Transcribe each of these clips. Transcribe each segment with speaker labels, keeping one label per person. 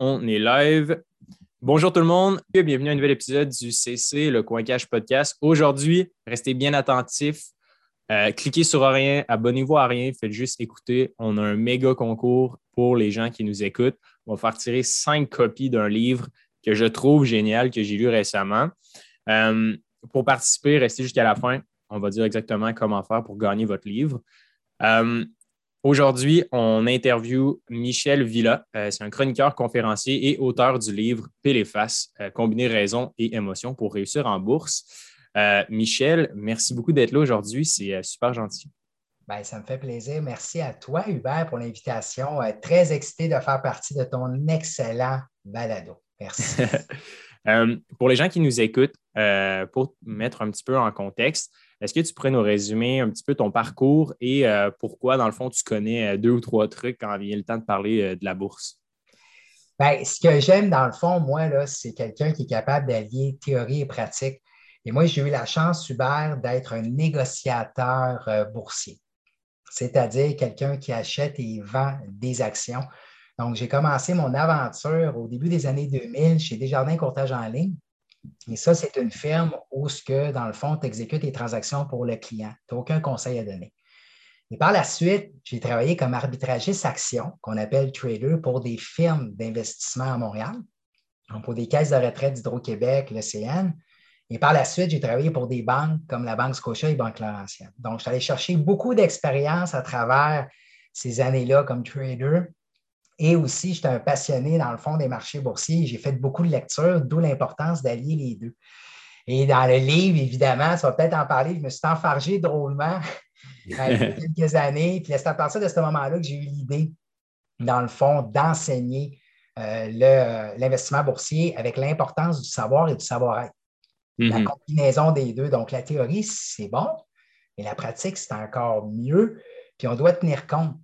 Speaker 1: on est live. Bonjour tout le monde, bienvenue à un nouvel épisode du CC, le Coin Cash Podcast. Aujourd'hui, restez bien attentifs. Euh, cliquez sur rien, abonnez-vous à rien, faites juste écouter. On a un méga concours pour les gens qui nous écoutent. On va faire tirer cinq copies d'un livre que je trouve génial, que j'ai lu récemment. Euh, pour participer, restez jusqu'à la fin. On va dire exactement comment faire pour gagner votre livre. Euh, Aujourd'hui, on interview Michel Villa. Euh, c'est un chroniqueur, conférencier et auteur du livre Pile et face, euh, combiner raison et émotion pour réussir en bourse. Euh, Michel, merci beaucoup d'être là aujourd'hui. C'est super gentil.
Speaker 2: Bien, ça me fait plaisir. Merci à toi, Hubert, pour l'invitation. très excité de faire partie de ton excellent balado. Merci.
Speaker 1: pour les gens qui nous écoutent, pour mettre un petit peu en contexte, est-ce que tu pourrais nous résumer un petit peu ton parcours et euh, pourquoi, dans le fond, tu connais euh, deux ou trois trucs quand vient le temps de parler euh, de la bourse?
Speaker 2: Bien, ce que j'aime, dans le fond, moi, c'est quelqu'un qui est capable d'allier théorie et pratique. Et moi, j'ai eu la chance, Hubert, d'être un négociateur boursier, c'est-à-dire quelqu'un qui achète et vend des actions. Donc, j'ai commencé mon aventure au début des années 2000 chez Desjardins Courtage en ligne. Et ça, c'est une firme où, que, dans le fond, tu exécutes des transactions pour le client. Tu n'as aucun conseil à donner. Et par la suite, j'ai travaillé comme arbitragiste action, qu'on appelle trader, pour des firmes d'investissement à Montréal, pour des caisses de retraite d'Hydro-Québec, l'ECN. Et par la suite, j'ai travaillé pour des banques comme la Banque Scotia et Banque Laurentienne. Donc, allé chercher beaucoup d'expérience à travers ces années-là comme trader et aussi, j'étais un passionné, dans le fond, des marchés boursiers. J'ai fait beaucoup de lectures, d'où l'importance d'allier les deux. Et dans le livre, évidemment, ça va peut-être en parler, je me suis enfargé drôlement il y a quelques années. Puis c'est à partir de ce moment-là que j'ai eu l'idée, dans le fond, d'enseigner euh, l'investissement boursier avec l'importance du savoir et du savoir-être. La mm-hmm. combinaison des deux. Donc, la théorie, c'est bon, mais la pratique, c'est encore mieux. Puis on doit tenir compte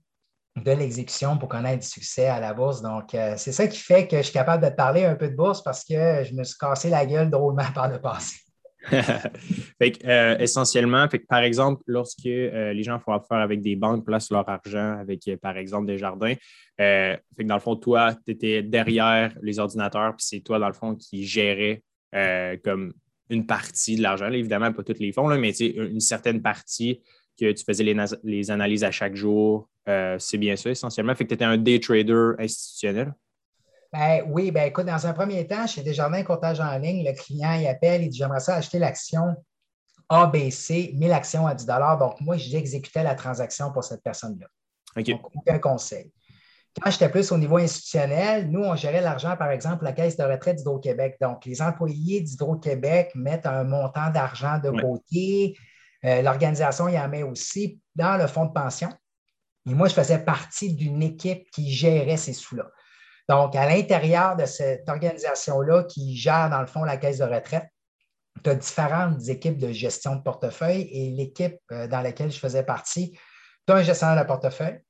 Speaker 2: de l'exécution pour connaître du succès à la bourse. Donc, euh, c'est ça qui fait que je suis capable de te parler un peu de bourse parce que je me suis cassé la gueule drôlement par le passé.
Speaker 1: Euh, essentiellement, fait par exemple, lorsque euh, les gens font affaire avec des banques, placent leur argent avec, par exemple, des jardins, fait que dans le fond, toi, tu étais derrière les ordinateurs, puis c'est toi, dans le fond, qui gérais comme une partie de l'argent. Évidemment, pas tous les fonds, là, mais une certaine partie que tu faisais les, analyses à chaque jour. Euh, c'est bien ça, essentiellement. Fait que tu étais un day trader institutionnel.
Speaker 2: Ben, oui, ben, écoute, dans un premier temps, chez Desjardins Courtage en ligne, le client il appelle, il dit J'aimerais ça acheter l'action ABC, 1000 actions à 10 Donc, moi, j'exécutais la transaction pour cette personne-là.
Speaker 1: OK.
Speaker 2: Donc, aucun conseil. Quand j'étais plus au niveau institutionnel, nous, on gérait l'argent, par exemple, la caisse de retraite d'Hydro-Québec. Donc, les employés d'Hydro-Québec mettent un montant d'argent de côté. Euh, l'organisation y en met aussi dans le fonds de pension. Et moi, je faisais partie d'une équipe qui gérait ces sous-là. Donc, à l'intérieur de cette organisation-là qui gère, dans le fond, la caisse de retraite, tu as différentes équipes de gestion de portefeuille et l'équipe euh, dans laquelle je faisais partie, tu as un gestionnaire de portefeuille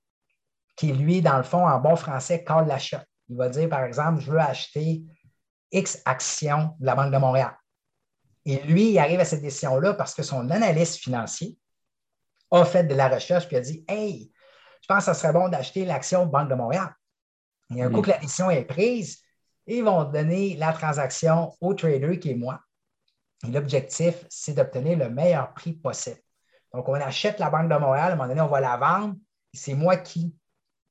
Speaker 2: qui, lui, dans le fond, en bon français, colle l'achat. Il va dire, par exemple, je veux acheter X actions de la Banque de Montréal. Et lui, il arrive à cette décision-là parce que son analyste financier a fait de la recherche et a dit Hey, je pense que ça serait bon d'acheter l'action Banque de Montréal. Et un coup que la décision est prise, ils vont donner la transaction au trader qui est moi. Et l'objectif, c'est d'obtenir le meilleur prix possible. Donc, on achète la Banque de Montréal, à un moment donné, on va la vendre. C'est moi qui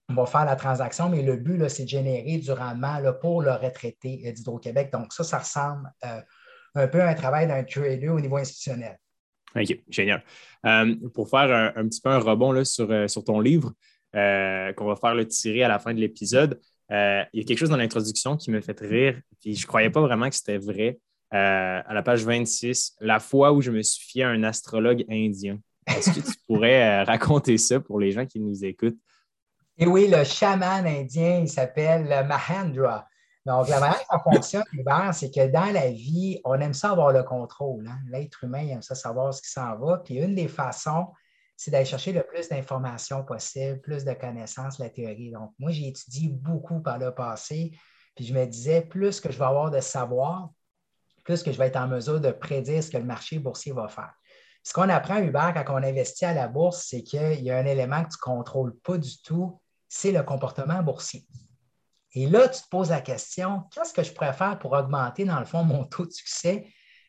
Speaker 2: va faire la transaction, mais le but, c'est de générer du rendement pour le retraité d'Hydro-Québec. Donc, ça, ça ressemble euh, un peu un travail d'un trader au niveau institutionnel.
Speaker 1: OK, génial. Euh, pour faire un, petit peu un rebond là, sur, euh, sur ton livre, euh, qu'on va faire le tirer à la fin de l'épisode, il y a quelque chose dans l'introduction qui me fait rire, puis je ne croyais pas vraiment que c'était vrai. à la page 26, la fois où je me suis fié à un astrologue indien. Est-ce que tu pourrais raconter ça pour les gens qui nous écoutent?
Speaker 2: Et oui, le chaman indien, il s'appelle Mahendra. Donc, la manière dont ça fonctionne, Hubert, c'est que dans la vie, on aime ça avoir le contrôle. Hein. L'être humain aime ça savoir ce qui s'en va. Puis une des façons, c'est d'aller chercher le plus d'informations possible, plus de connaissances, la théorie. Donc, moi, j'ai étudié beaucoup par le passé. Puis je me disais, plus que je vais avoir de savoir, plus que je vais être en mesure de prédire ce que le marché boursier va faire. Ce qu'on apprend, Hubert, quand on investit à la bourse, c'est qu'il y a un élément que tu ne contrôles pas du tout, c'est le comportement boursier. Et là, tu te poses la question, qu'est-ce que je pourrais faire pour augmenter, dans le fond, mon taux de succès?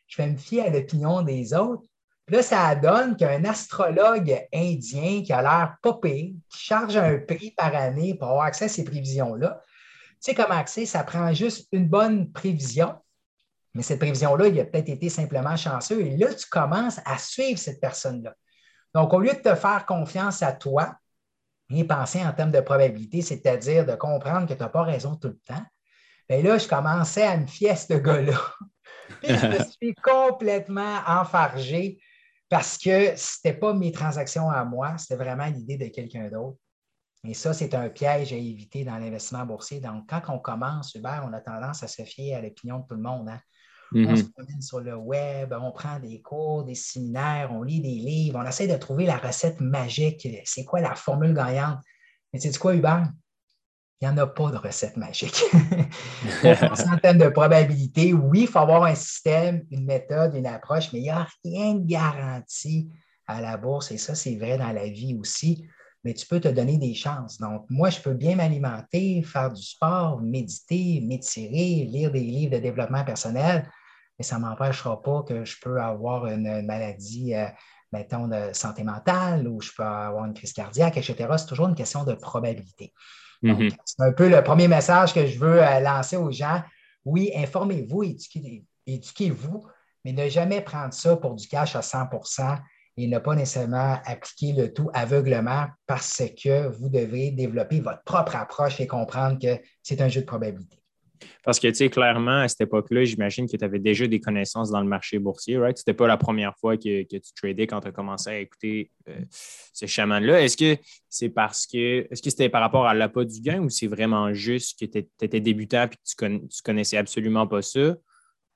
Speaker 2: Je vais me fier à l'opinion des autres. Puis là, ça donne qu'un astrologue indien qui a l'air popé, qui charge un prix par année pour avoir accès à ces prévisions-là, tu sais comme accès, ça prend juste une bonne prévision, mais cette prévision-là, il a peut-être été simplement chanceux. Et là, tu commences à suivre cette personne-là. Donc, au lieu de te faire confiance à toi et penser en termes de probabilité, c'est-à-dire de comprendre que tu n'as pas raison tout le temps, bien là, je commençais à me fier à ce gars-là. Puis je me suis complètement enfargé parce que ce n'était pas mes transactions à moi, c'était vraiment l'idée de quelqu'un d'autre. Et ça, c'est un piège à éviter dans l'investissement boursier. Donc, quand on commence, Hubert, on a tendance à se fier à l'opinion de tout le monde. Hein. On se mm-hmm. promène sur le web, on prend des cours, des séminaires, on lit des livres, on essaie de trouver la recette magique. C'est quoi la formule gagnante? Mais c'est quoi, Hubert? Il n'y en a pas de recette magique. en termes de probabilité, oui, il faut avoir un système, une méthode, une approche, mais il n'y a rien de garanti à la bourse. Et ça, c'est vrai dans la vie aussi. Mais tu peux te donner des chances. Donc, moi, je peux bien m'alimenter, faire du sport, méditer, m'étirer, lire des livres de développement personnel mais ça ne m'empêchera pas que je peux avoir une maladie, euh, mettons, de santé mentale ou je peux avoir une crise cardiaque, etc. C'est toujours une question de probabilité. Mhm. C'est un peu le premier message que je veux euh, lancer aux gens. Oui, informez-vous, éduquez-vous, mais ne jamais prendre ça pour du cash à 100 et ne pas nécessairement appliquer le tout aveuglement parce que vous devez développer votre propre approche et comprendre que c'est un jeu de probabilité.
Speaker 1: Parce que, tu sais, clairement, à cette époque-là, j'imagine que tu avais déjà des connaissances dans le marché boursier, right? C'était pas la première fois que, tu tradais quand tu as commencé à écouter euh, ce chaman-là. Est-ce que c'est parce que, est-ce que c'était par rapport à l'appât du gain ou c'est vraiment juste que tu étais débutant et que tu, ne connaissais absolument pas ça?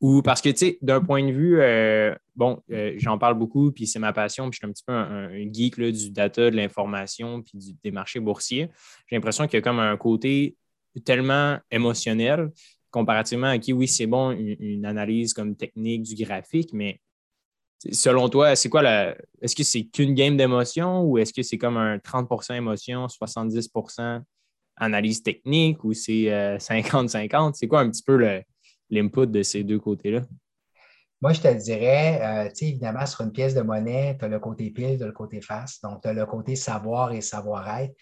Speaker 1: Ou parce que, tu sais, d'un point de vue, euh, bon, euh, j'en parle beaucoup, puis c'est ma passion, puis je suis un petit peu un, geek du data, de l'information, puis des marchés boursiers. J'ai l'impression qu'il y a comme un côté tellement émotionnel comparativement à qui, oui, c'est bon, une, analyse comme technique du graphique, mais selon toi, c'est quoi la. Est-ce que c'est qu'une game d'émotion ou est-ce que c'est comme un 30% émotion, 70% analyse technique ou c'est 50-50? Euh, c'est quoi un petit peu l'input de ces deux côtés-là?
Speaker 2: Moi, je te dirais, euh, tu sais, évidemment, sur une pièce de monnaie, tu as le côté pile, tu as le côté face. Donc, tu as le côté savoir et savoir-être.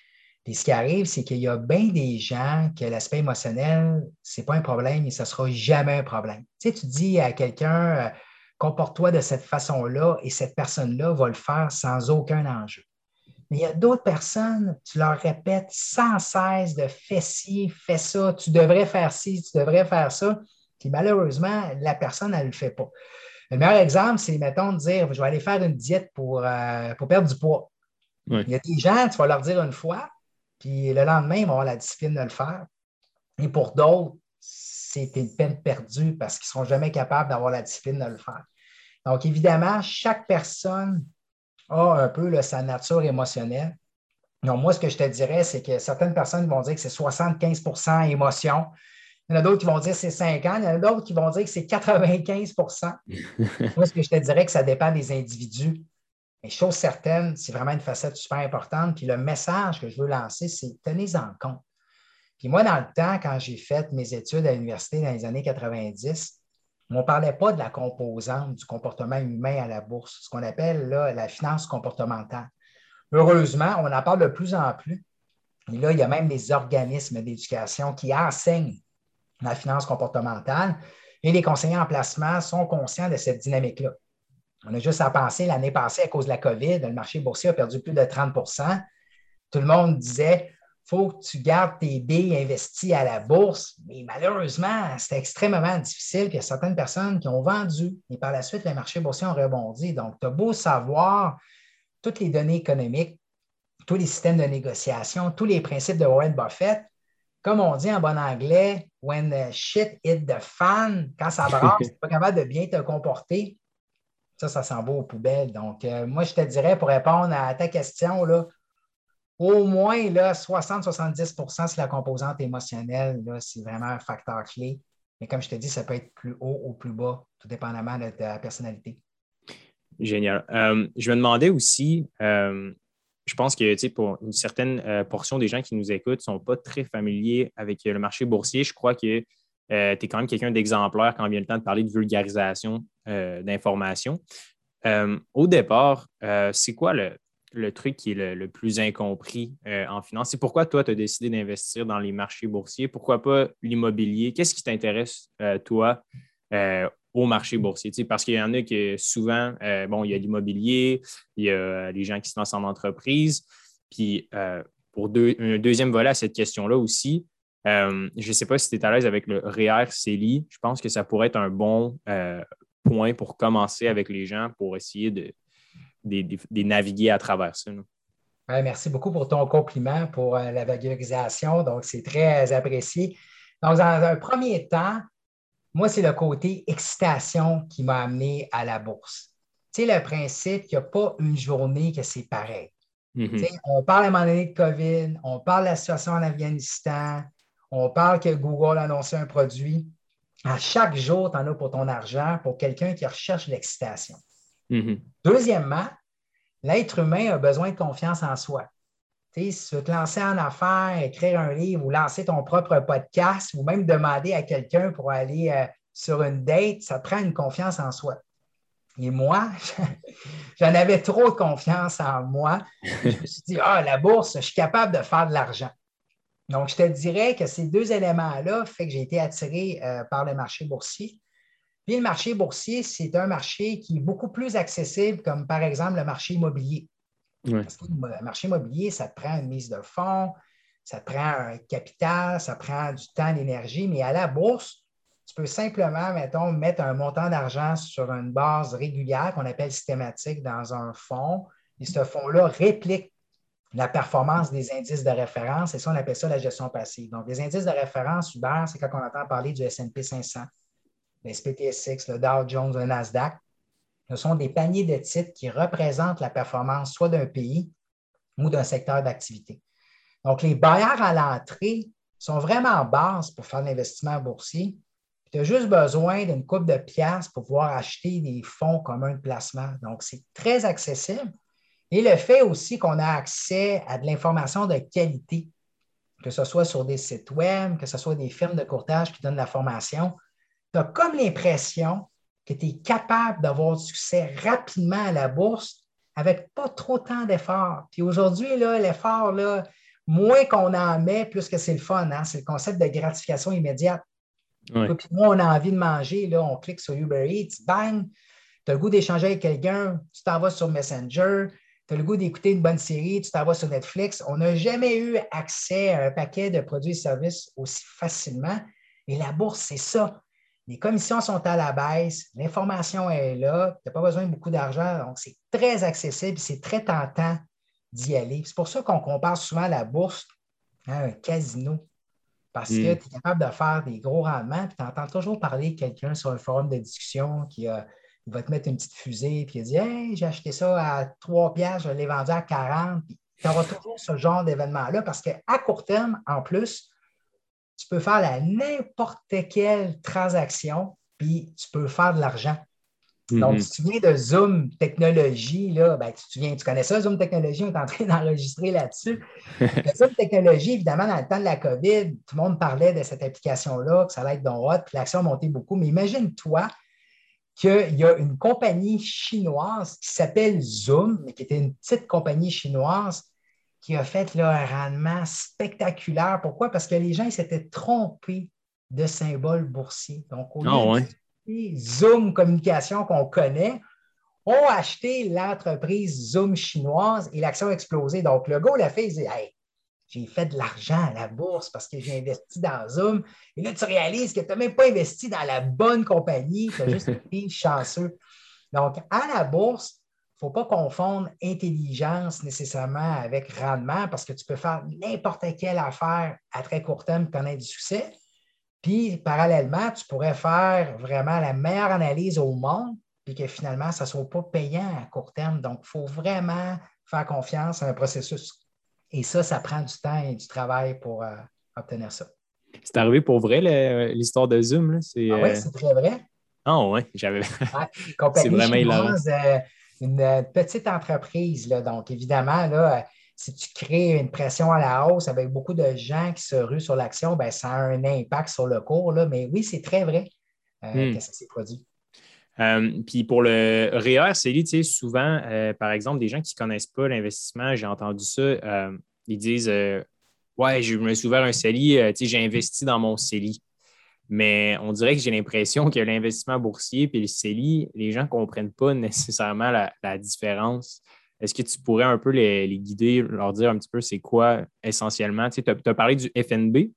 Speaker 2: Et ce qui arrive, c'est qu'il y a bien des gens que l'aspect émotionnel, ce n'est pas un problème et ce ne sera jamais un problème. Tu sais, tu dis à quelqu'un, euh, comporte-toi de cette façon-là et cette personne-là va le faire sans aucun enjeu. Mais il y a d'autres personnes, tu leur répètes sans cesse de fais ci, fais ça, tu devrais faire ci, tu devrais faire ça. Puis malheureusement, la personne, elle ne le fait pas. Le meilleur exemple, c'est, mettons, de dire je vais aller faire une diète pour, euh, pour perdre du poids. Il y a des gens, tu vas leur dire une fois, puis le lendemain, ils vont avoir la discipline de le faire. Et pour d'autres, c'est une peine perdue parce qu'ils ne seront jamais capables d'avoir la discipline de le faire. Donc, évidemment, chaque personne a un peu sa nature émotionnelle. Donc, moi, ce que je te dirais, c'est que certaines personnes vont dire que c'est 75% émotion. Il y en a d'autres qui vont dire que c'est 50. Il y en a d'autres qui vont dire que c'est 95% Moi, ce que je te dirais, que ça dépend des individus. Mais chose certaine, c'est vraiment une facette super importante. Puis le message que je veux lancer, c'est tenez-en compte. Puis moi, dans le temps, quand j'ai fait mes études à l'université dans les années 90, on ne parlait pas de la composante du comportement humain à la bourse, ce qu'on appelle la finance comportementale. Heureusement, on en parle de plus en plus. Et là, il y a même des organismes d'éducation qui enseignent la finance comportementale et les conseillers en placement sont conscients de cette dynamique-là. On a juste à penser l'année passée, à cause de la COVID, le marché boursier a perdu plus de 30% Tout le monde disait il faut que tu gardes tes billes investies à la bourse. Mais malheureusement, c'est extrêmement difficile. il y a certaines personnes qui ont vendu et par la suite, les marchés boursiers ont rebondi. Donc, tu as beau savoir toutes les données économiques, tous les systèmes de négociation, tous les principes de Warren Buffett. Comme on dit en bon anglais, when the shit hit the fan, quand ça brasse, tu n'es pas capable de bien te comporter, ça, ça s'en va aux poubelles. Donc, euh, moi, je te dirais, pour répondre à ta question, là, au moins 60-70% c'est la composante émotionnelle. C'est vraiment un facteur clé. Mais comme je te dis, ça peut être plus haut ou plus bas, tout dépendamment de ta personnalité.
Speaker 1: Génial. Euh, je me demandais aussi, euh, je pense que pour une certaine euh, portion des gens qui nous écoutent ne sont pas très familiers avec le marché boursier. Je crois que tu es quand même quelqu'un d'exemplaire quand vient le temps de parler de vulgarisation d'informations. au départ, c'est quoi le, truc qui est le, plus incompris en finance? C'est pourquoi toi, tu as décidé d'investir dans les marchés boursiers? Pourquoi pas l'immobilier? Qu'est-ce qui t'intéresse, toi, au marché boursier. Parce qu'il y en a qui souvent, euh, bon, il y a l'immobilier, il y a les gens qui se lancent en entreprise. Puis euh, pour un deuxième volet à cette question-là aussi, euh, je ne sais pas si tu es à l'aise avec le REER CELI. Je pense que ça pourrait être un bon point pour commencer avec les gens pour essayer de, naviguer à travers ça.
Speaker 2: merci beaucoup pour ton compliment pour la valorisation. Donc, c'est très apprécié. Dans un premier temps, moi, c'est le côté excitation qui m'a amené à la bourse. Tu sais, le principe qu'il n'y a pas une journée que c'est pareil. Mm-hmm. On parle à un moment donné de COVID, on parle de la situation en Afghanistan, on parle que Google a annoncé un produit. À chaque jour, tu en as pour ton argent pour quelqu'un qui recherche l'excitation. Mm-hmm. Deuxièmement, l'être humain a besoin de confiance en soi. Si tu veux te lancer en affaires, écrire un livre ou lancer ton propre podcast ou même demander à quelqu'un pour aller euh, sur une date, ça prend une confiance en soi. Et moi, j'en avais trop confiance en moi. Je me suis dit, ah, la bourse, je suis capable de faire de l'argent. Donc, je te dirais que ces deux éléments-là font que j'ai été attiré euh, par le marché boursier. Puis le marché boursier, c'est un marché qui est beaucoup plus accessible, comme par exemple le marché immobilier. Parce que le marché immobilier, ça te prend une mise de fonds, ça te prend un capital, ça prend du temps, d'énergie, mais à la bourse, tu peux simplement, mettons, mettre un montant d'argent sur une base régulière qu'on appelle systématique dans un fonds. Et ce fonds-là réplique la performance des indices de référence. Et ça, on appelle ça la gestion passive. Donc, les indices de référence, Hubert, c'est quand on entend parler du S&P 500, le SPTSX, le Dow Jones, le Nasdaq. Ce sont des paniers de titres qui représentent la performance soit d'un pays ou d'un secteur d'activité. Donc, les bailleurs à l'entrée sont vraiment en base pour faire l'investissement boursier tu as juste besoin d'une coupe de pièces pour pouvoir acheter des fonds communs de placement. Donc, c'est très accessible. Et le fait aussi qu'on a accès à de l'information de qualité, que ce soit sur des sites web, que ce soit des firmes de courtage qui donnent la formation, tu as comme l'impression que tu es capable d'avoir du succès rapidement à la bourse avec pas trop tant d'efforts. Puis aujourd'hui, l'effort, moins qu'on en met, plus que c'est le fun. Hein. C'est le concept de gratification immédiate. Puis moi, on a envie de manger, là, on clique sur Uber Eats, bang, tu as le goût d'échanger avec quelqu'un, tu t'en vas sur Messenger, tu as le goût d'écouter une bonne série, tu t'en vas sur Netflix. On n'a jamais eu accès à un paquet de produits et services aussi facilement. Et la bourse, c'est ça. Les commissions sont à la baisse, l'information est là, tu n'as pas besoin de beaucoup d'argent, donc c'est très accessible, c'est très tentant d'y aller. C'est pour ça qu'on compare souvent la bourse à un casino parce que hmm. tu es capable de faire des gros rendements, puis tu entends toujours parler de quelqu'un sur un forum de discussion qui va te mettre une petite fusée, puis il dit Hey, j'ai acheté ça à 3 piastres, je l'ai vendu à 40. tu auras toujours ce genre d'événement-là parce qu'à court terme, en plus, tu peux faire n'importe quelle transaction, puis tu peux faire de l'argent. Donc, mhm. si tu viens de Zoom Technologie, là, ben, tu, viens, tu connais ça, Zoom Technologie, on est en train d'enregistrer là-dessus. Zoom Technologie, évidemment, dans le temps de la COVID, tout le monde parlait de cette application-là, que ça allait être dans hot, puis l'action a monté beaucoup. Mais imagine-toi qu'il y a une compagnie chinoise qui s'appelle Zoom, mais qui était une petite compagnie chinoise qui a fait là, un rendement spectaculaire. Pourquoi? Parce que les gens s'étaient trompés de symboles boursiers. Donc, au
Speaker 1: ah,
Speaker 2: Zoom Communication qu'on connaît ont acheté l'entreprise Zoom chinoise et l'action a explosé. Donc, le gars l'a fait, il dit Hey, j'ai fait de l'argent à la bourse parce que j'ai investi dans Zoom. Et là, tu réalises que tu n'as même pas investi dans la bonne compagnie, tu as juste été chanceux. Donc, à la bourse, ne faut pas confondre intelligence nécessairement avec rendement parce que tu peux faire n'importe quelle affaire à très court terme et connaître du succès. Puis, parallèlement, tu pourrais faire vraiment la meilleure analyse au monde, puis que finalement, ça ne soit pas payant à court terme. Donc, il faut vraiment faire confiance à un processus. Et ça, ça prend du temps et du travail pour euh, obtenir ça.
Speaker 1: C'est arrivé pour vrai l'histoire de Zoom? Là?
Speaker 2: Ah oui, euh, c'est très vrai.
Speaker 1: Ah oui, j'avais.
Speaker 2: c'est vraiment chinoise, euh, une petite entreprise. Là, donc, évidemment, là, si tu crées une pression à la hausse avec beaucoup de gens qui se ruent sur l'action, ben, ça a un impact sur le cours. Là. Mais oui, c'est très vrai euh, hmm. que ça s'est produit.
Speaker 1: Euh, puis pour le REER sais, souvent, euh, par exemple, des gens qui ne connaissent pas l'investissement, j'ai entendu ça, ils disent Ouais, je me suis ouvert un CELI, tu sais, j'ai investi dans mon CELI. Mais on dirait que j'ai l'impression que l'investissement boursier et le CELI, les gens ne comprennent pas nécessairement la différence. Est-ce que tu pourrais un peu les, guider, leur dire un petit peu c'est quoi essentiellement? Tu as, parlé du FNB,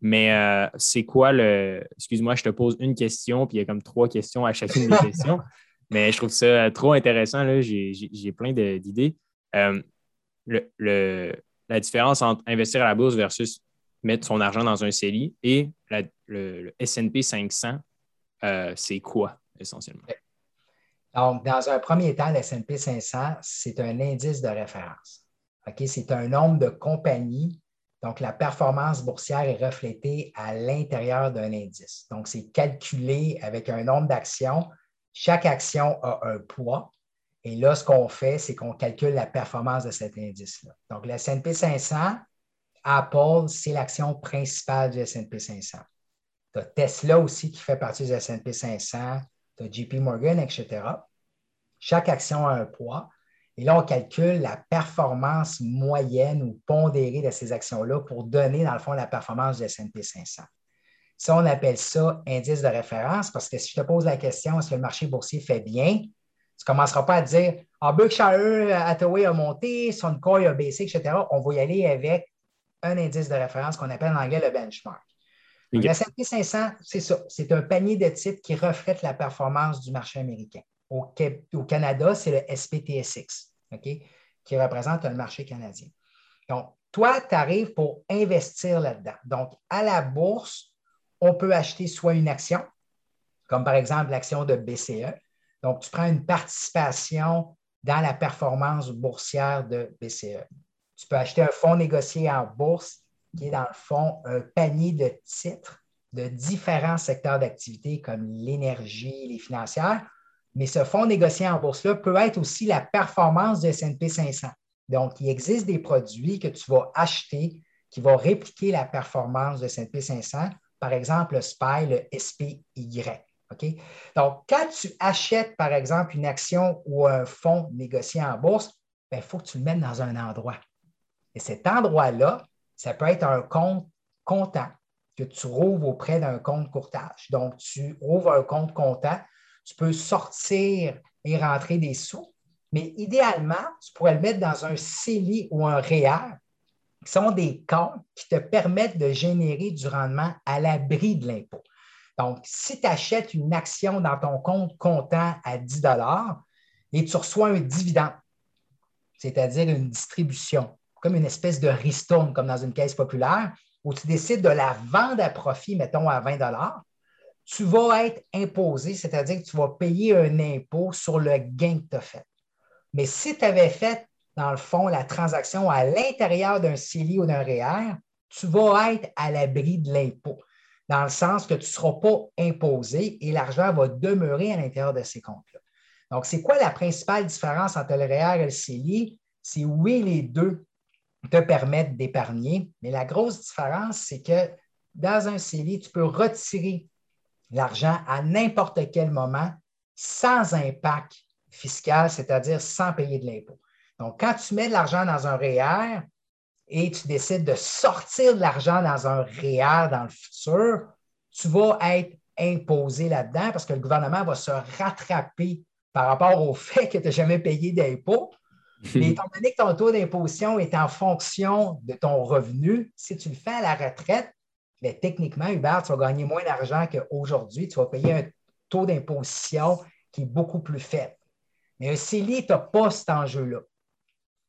Speaker 1: mais euh, c'est quoi le. Excuse-moi, je te pose une question, puis il y a comme trois questions à chacune des questions. Mais je trouve ça trop intéressant. J'ai plein d'idées. Euh, la différence entre investir à la bourse versus mettre son argent dans un CELI et le, SP 500, euh, c'est quoi essentiellement?
Speaker 2: Donc, dans un premier temps, l'S&P 500, c'est un indice de référence. C'est un nombre de compagnies. Donc, la performance boursière est reflétée à l'intérieur d'un indice. Donc, c'est calculé avec un nombre d'actions. Chaque action a un poids. Et là, ce qu'on fait, c'est qu'on calcule la performance de cet indice-là. Donc, le S&P 500, Apple, c'est l'action principale du S&P 500. Tu as Tesla aussi qui fait partie du S&P 500 tu as JP Morgan, etc. Chaque action a un poids. Et là, on calcule la performance moyenne ou pondérée de ces actions-là pour donner, dans le fond, la performance du S&P 500. Ça, on appelle ça indice de référence parce que si je te pose la question, est-ce que le marché boursier fait bien? Tu ne commenceras pas à dire Ah, Berkshire Hathaway a monté, son coin a baissé, etc. On va y aller avec un indice de référence qu'on appelle en anglais le benchmark. Le S&P 500, c'est ça. C'est un panier de titres qui reflète la performance du marché américain. Au, Canada, c'est le SPTSX, qui représente le marché canadien. Donc, toi, tu arrives pour investir là-dedans. Donc, à la bourse, on peut acheter soit une action, comme par exemple l'action de BCE. Donc, tu prends une participation dans la performance boursière de BCE. Tu peux acheter un fonds négocié en bourse qui est dans le fond un panier de titres de différents secteurs d'activité comme l'énergie, les financières. Mais ce fonds négocié en bourse-là peut être aussi la performance du SP 500. Donc, il existe des produits que tu vas acheter qui vont répliquer la performance du S&P 500, par exemple le SPY, le SPY. Donc, quand tu achètes, par exemple, une action ou un fonds négocié en bourse, il ben, faut que tu le mettes dans un endroit. Et cet endroit-là, ça peut être un compte comptant que tu rouvres auprès d'un compte courtage. Donc, tu ouvres un compte comptant, tu peux sortir et rentrer des sous, mais idéalement, tu pourrais le mettre dans un CELI ou un REER, qui sont des comptes qui te permettent de générer du rendement à l'abri de l'impôt. Donc, si tu achètes une action dans ton compte comptant à 10 et tu reçois un dividende, c'est-à-dire une distribution, comme une espèce de ristourne, comme dans une caisse populaire, où tu décides de la vendre à profit, mettons à 20 tu vas être imposé, c'est-à-dire que tu vas payer un impôt sur le gain que tu as fait. Mais si tu avais fait, dans le fond, la transaction à l'intérieur d'un CELI ou d'un REER, tu vas être à l'abri de l'impôt, dans le sens que tu ne seras pas imposé et l'argent va demeurer à l'intérieur de ces comptes-là. Donc, c'est quoi la principale différence entre le REER et le CELI? C'est oui, les deux te permettent d'épargner. Mais la grosse différence, c'est que dans un CELI, tu peux retirer l'argent à n'importe quel moment sans impact fiscal, c'est-à-dire sans payer de l'impôt. Donc, quand tu mets de l'argent dans un REER et tu décides de sortir de l'argent dans un REER dans le futur, tu vas être imposé là-dedans parce que le gouvernement va se rattraper par rapport au fait que tu n'as jamais payé d'impôt mais étant donné que ton taux d'imposition est en fonction de ton revenu, si tu le fais à la retraite, bien, techniquement, Hubert, tu vas gagner moins d'argent qu'aujourd'hui. Tu vas payer un taux d'imposition qui est beaucoup plus faible. Mais un CELI, tu n'as pas cet enjeu-là.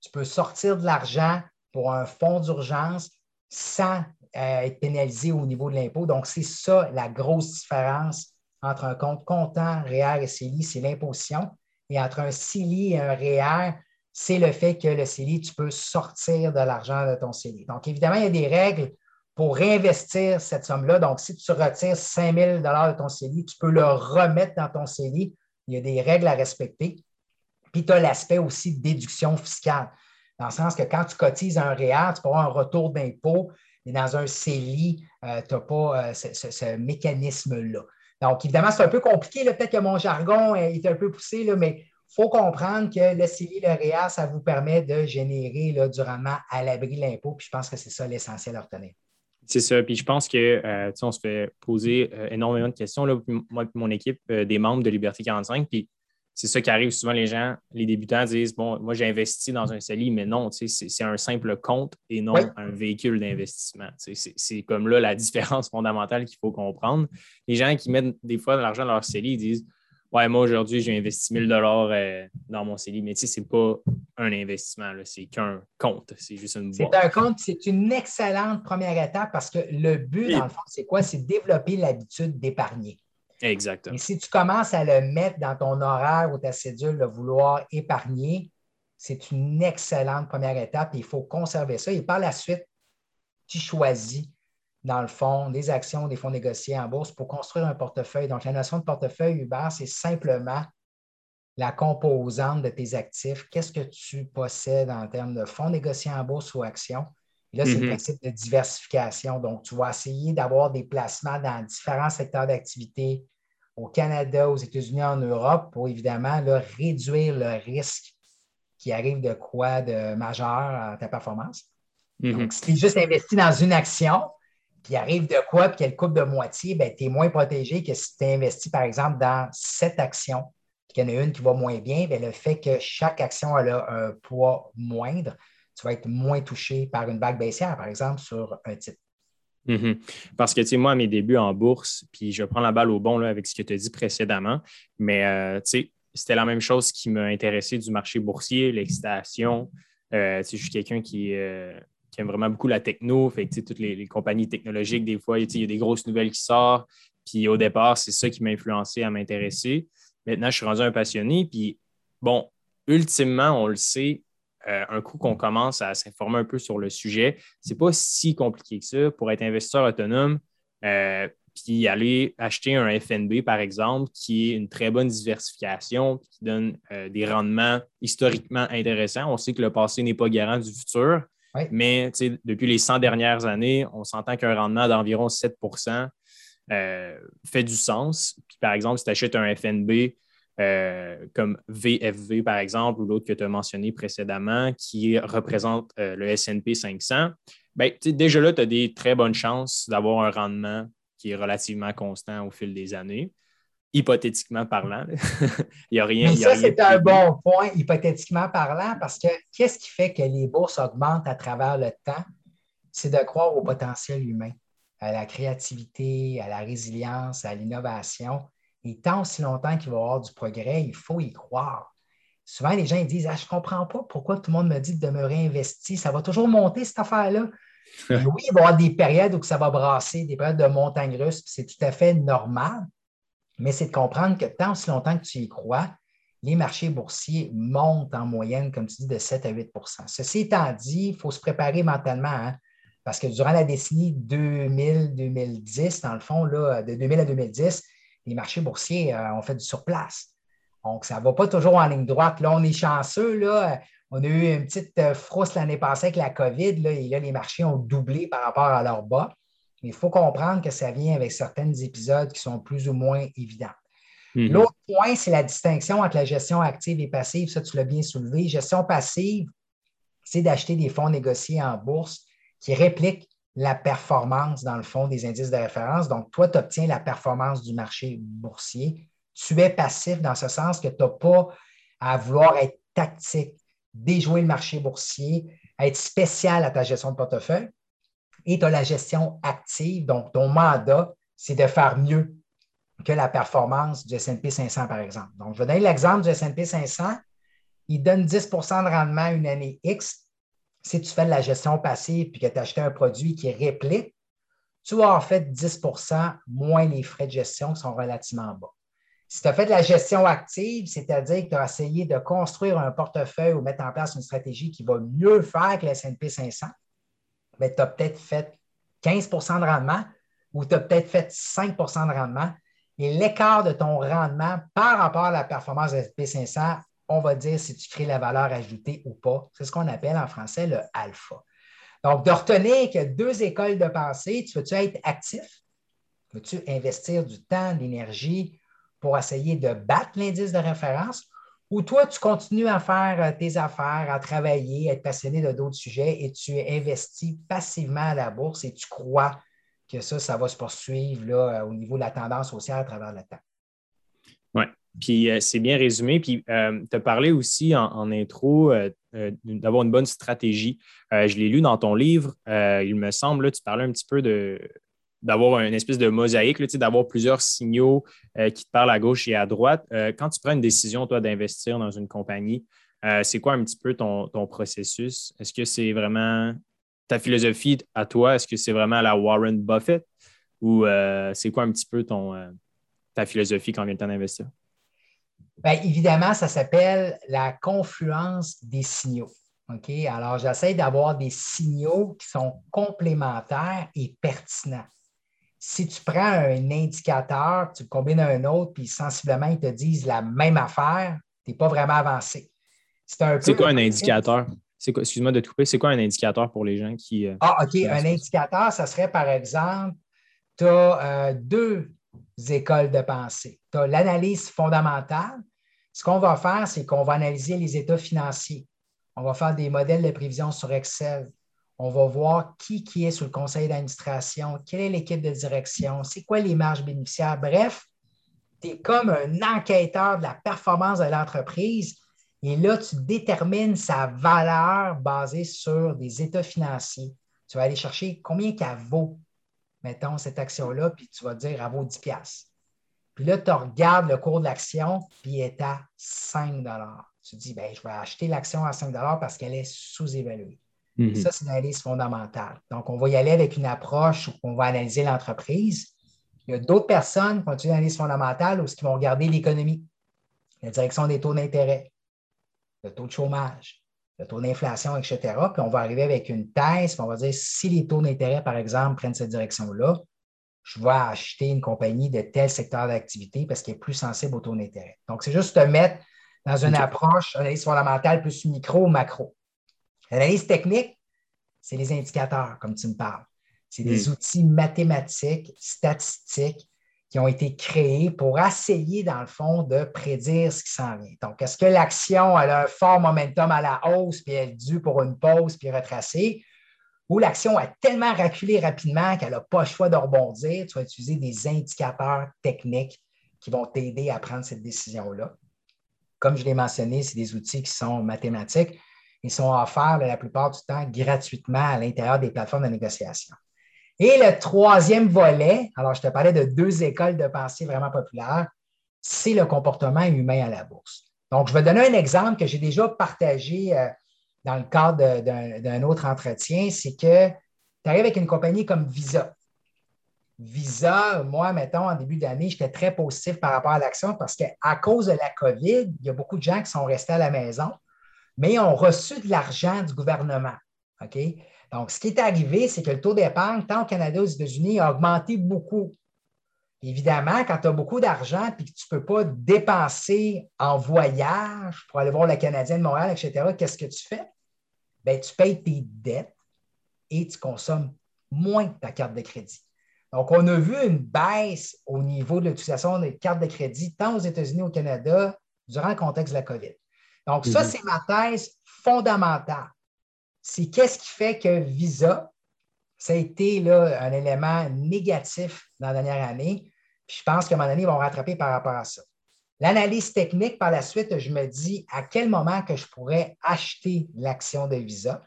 Speaker 2: Tu peux sortir de l'argent pour un fonds d'urgence sans euh, être pénalisé au niveau de l'impôt. Donc, c'est ça la grosse différence entre un compte comptant, REER et CELI, c'est l'imposition. Et entre un CELI et un REER, c'est le fait que le CELI, tu peux sortir de l'argent de ton CELI. Donc, évidemment, il y a des règles pour réinvestir cette somme-là. Donc, si tu retires 5 000 de ton CELI, tu peux le remettre dans ton CELI. Il y a des règles à respecter. Puis, tu as l'aspect aussi de déduction fiscale. dans le sens que quand tu cotises un REER, tu peux avoir un retour d'impôt, mais dans un CELI, euh, tu n'as pas ce, mécanisme-là. Donc, évidemment, c'est un peu compliqué. Peut-être que mon jargon est un peu poussé, là, mais il faut comprendre que le CELI, le REER, ça vous permet de générer là, du rendement à l'abri de l'impôt. Puis je pense que c'est ça l'essentiel à retenir.
Speaker 1: C'est ça. Puis je pense que euh, on se fait poser euh, énormément de questions, là, moi et mon équipe, euh, des membres de Liberté 45. Puis c'est ça qui arrive souvent. Les gens, les débutants disent Bon, moi, j'ai investi dans un CELI, mais non, c'est un simple compte et non un véhicule d'investissement. C'est comme là la différence fondamentale qu'il faut comprendre. Les gens qui mettent des fois de l'argent dans leur CELI, ils disent Ouais, moi, aujourd'hui, j'ai investi 1000 dollars euh, dans mon CELI, mais tu sais, ce n'est pas un investissement, c'est qu'un compte. C'est juste une
Speaker 2: boîte. C'est un compte, c'est une excellente première étape parce que le but, dans le fond, c'est quoi? C'est développer l'habitude d'épargner.
Speaker 1: Exactement.
Speaker 2: Et si tu commences à le mettre dans ton horaire ou ta cédule de vouloir épargner, c'est une excellente première étape et il faut conserver ça. Et par la suite, tu choisis dans le fond, des actions, des fonds négociés en bourse pour construire un portefeuille. Donc, la notion de portefeuille Uber, c'est simplement la composante de tes actifs. Qu'est-ce que tu possèdes en termes de fonds négociés en bourse ou actions? Et là, c'est le mm-hmm. principe de diversification. Donc, tu vas essayer d'avoir des placements dans différents secteurs d'activité au Canada, aux États-Unis, en Europe, pour évidemment réduire le risque qui arrive de quoi de majeur à ta performance. Mm-hmm. Donc, si tu es juste investi dans une action, arrive de quoi, puis qu'elle coupe de moitié, ben, tu es moins protégé que si tu investis, par exemple, dans sept actions, puis qu'il y en a une qui va moins bien, bien, le fait que chaque action a un poids moindre, tu vas être moins touché par une vague baissière, par exemple, sur un titre.
Speaker 1: Mm-hmm. Parce que, tu sais, moi, à mes débuts en bourse, puis je prends la balle au bon là, avec ce que tu as dit précédemment, mais, euh, tu sais, c'était la même chose qui m'a intéressé du marché boursier, l'excitation. Euh, je suis quelqu'un qui, euh, qui aime vraiment beaucoup la techno. Fait que, toutes les, compagnies technologiques, des fois, il y a des grosses nouvelles qui sortent. Puis au départ, c'est ça qui m'a influencé à m'intéresser. Maintenant, je suis rendu un passionné. Puis bon, ultimement, on le sait, euh, un coup qu'on commence à s'informer un peu sur le sujet, c'est pas si compliqué que ça pour être investisseur autonome. Euh, puis aller acheter un FNB, par exemple, qui est une très bonne diversification, qui donne euh, des rendements historiquement intéressants. On sait que le passé n'est pas garant du futur, mais depuis les 100 dernières années, on s'entend qu'un rendement d'environ 7% euh, fait du sens. Puis, par exemple, si tu achètes un FNB euh, comme VFV, par exemple, ou l'autre que tu as mentionné précédemment, qui représente euh, le SP 500, ben, déjà là, tu as des très bonnes chances d'avoir un rendement qui est relativement constant au fil des années hypothétiquement parlant. il n'y a rien.
Speaker 2: Mais ça, c'est un bon point, hypothétiquement parlant, parce que qu'est-ce qui fait que les bourses augmentent à travers le temps? C'est de croire au potentiel humain, à la créativité, à la résilience, à l'innovation. Et tant aussi longtemps qu'il va y avoir du progrès, il faut y croire. Souvent, les gens ils disent ah, Je ne comprends pas pourquoi tout le monde me dit de demeurer investi. Ça va toujours monter, cette affaire-là. oui, il va y avoir des périodes où ça va brasser, des périodes de montagne russe, c'est tout à fait normal mais c'est de comprendre que tant aussi longtemps que tu y crois, les marchés boursiers montent en moyenne, comme tu dis, de 7 à 8% Ceci étant dit, il faut se préparer mentalement, hein, parce que durant la décennie 2000-2010, dans le fond, là, de 2000 à 2010, les marchés boursiers euh, ont fait du surplace. Donc, ça ne va pas toujours en ligne droite. Là, on est chanceux. Là. On a eu une petite euh, frousse l'année passée avec la COVID, et là, les marchés ont doublé par rapport à leur bas il faut comprendre que ça vient avec certains épisodes qui sont plus ou moins évidents. Mhm. L'autre point, c'est la distinction entre la gestion active et passive. Ça, tu l'as bien soulevé. Gestion passive, c'est d'acheter des fonds négociés en bourse qui répliquent la performance, dans le fond, des indices de référence. Donc, toi, tu obtiens la performance du marché boursier. Tu es passif dans ce sens que tu n'as pas à vouloir être tactique, déjouer le marché boursier, être spécial à ta gestion de portefeuille et tu as la gestion active. Donc, ton mandat, c'est de faire mieux que la performance du S&P 500, par exemple. Donc, je vais donner l'exemple du S&P 500. Il donne 10% de rendement une année X. Si tu fais de la gestion passive et que tu as acheté un produit qui réplique, tu vas avoir fait 10% moins les frais de gestion qui sont relativement bas. Si tu as fait de la gestion active, c'est-à-dire que tu as essayé de construire un portefeuille ou mettre en place une stratégie qui va mieux faire que le S&P 500, ben, tu as peut-être fait 15% de rendement ou tu as peut-être fait 5 de rendement. Et l'écart de ton rendement par rapport à la performance de SP500 on va dire si tu crées la valeur ajoutée ou pas. C'est ce qu'on appelle en français le alpha. Donc, de retenir a deux écoles de pensée, tu veux-tu être actif? Veux-tu investir du temps, de l'énergie pour essayer de battre l'indice de référence? Ou toi, tu continues à faire euh, tes affaires, à travailler, à être passionné de d'autres sujets et tu investis passivement à la bourse et tu crois que ça, ça va se poursuivre là, au niveau de la tendance haussière à travers le temps?
Speaker 1: Oui, puis euh, c'est bien résumé. Puis euh, tu as parlé aussi en, intro d'avoir une bonne stratégie. je l'ai lu dans ton livre, il me semble, là, tu parlais un petit peu de, d'avoir une espèce de mosaïque, d'avoir plusieurs signaux euh, qui te parlent à gauche et à droite. Euh, quand tu prends une décision, toi, d'investir dans une compagnie, euh, c'est quoi un petit peu ton, processus? Est-ce que c'est vraiment ta philosophie à toi? Est-ce que c'est vraiment la Warren Buffett? Ou c'est quoi un petit peu ta philosophie quand vient le temps d'investir?
Speaker 2: Bien, évidemment, ça s'appelle la confluence des signaux. Alors, j'essaie d'avoir des signaux qui sont complémentaires et pertinents si tu prends un indicateur, tu le combines à un autre, puis sensiblement, ils te disent la même affaire, tu n'es pas vraiment avancé.
Speaker 1: C'est quoi un indicateur? Excuse-moi de te couper, c'est quoi un indicateur pour les gens qui.
Speaker 2: Euh, ah, OK. Un indicateur, ça serait par exemple, tu as euh, deux écoles de pensée. Tu as l'analyse fondamentale. Ce qu'on va faire, c'est qu'on va analyser les états financiers. On va faire des modèles de prévision sur Excel. On va voir qui, qui est sur le conseil d'administration, quelle est l'équipe de direction, c'est quoi les marges bénéficiaires. Bref, tu es comme un enquêteur de la performance de l'entreprise et là, tu détermines sa valeur basée sur des états financiers. Tu vas aller chercher combien qu'elle vaut, mettons, cette action-là, puis tu vas dire, elle vaut 10 Puis là, tu regardes le cours de l'action, puis elle est à 5 Tu dis, ben, je vais acheter l'action à 5 parce qu'elle est sous-évaluée. Mhm. Ça, c'est l'analyse fondamentale. Donc, on va y aller avec une approche où on va analyser l'entreprise. Il y a d'autres personnes qui vont utiliser l'analyse fondamentale où ils vont regarder l'économie, la direction des taux d'intérêt, le taux de chômage, le taux d'inflation, etc. Puis on va arriver avec une thèse, puis on va dire si les taux d'intérêt, par exemple, prennent cette direction-là, je vais acheter une compagnie de tel secteur d'activité parce qu'elle est plus sensible au taux d'intérêt. Donc, c'est juste te mettre dans une approche analyse fondamentale plus micro ou macro. L'analyse technique, c'est les indicateurs, comme tu me parles. C'est des hmm. outils mathématiques, statistiques qui ont été créés pour essayer, dans le fond, de prédire ce qui s'en vient. Donc, est-ce que l'action a un fort momentum à la hausse, puis elle est due pour une pause, puis retracée, ou l'action a tellement reculé rapidement qu'elle n'a pas le choix de rebondir? Tu vas utiliser des indicateurs techniques qui vont t'aider à prendre cette décision-là. Comme je l'ai mentionné, c'est des outils qui sont mathématiques. Ils sont offerts la plupart du temps gratuitement à l'intérieur des plateformes de négociation. Et le troisième volet, alors je te parlais de deux écoles de pensée vraiment populaires, c'est le comportement humain à la bourse. Donc, je vais donner un exemple que j'ai déjà partagé euh, dans le cadre d'un autre entretien, c'est que tu arrives avec une compagnie comme Visa. Visa, moi, mettons, en début d'année, j'étais très positif par rapport à l'action parce qu'à cause de la COVID, il y a beaucoup de gens qui sont restés à la maison mais ont reçu de l'argent du gouvernement. OK? Donc, ce qui est arrivé, c'est que le taux d'épargne, tant au Canada qu'aux États-Unis, a augmenté beaucoup. Évidemment, quand tu as beaucoup d'argent et que tu ne peux pas dépenser en voyage pour aller voir la Canadienne de Montréal, etc., qu'est-ce que tu fais? Bien, tu payes tes dettes et tu consommes moins ta carte de crédit. Donc, on a vu une baisse au niveau de l'utilisation des cartes de crédit, tant aux États-Unis qu'au Canada, durant le contexte de la COVID. Donc, ça, mhm. c'est ma thèse fondamentale. C'est qu'est-ce qui fait que Visa, ça a été là, un élément négatif dans la dernière année. Puis je pense qu'à un moment donné, ils vont rattraper par rapport à ça. L'analyse technique, par la suite, je me dis à quel moment que je pourrais acheter l'action de Visa.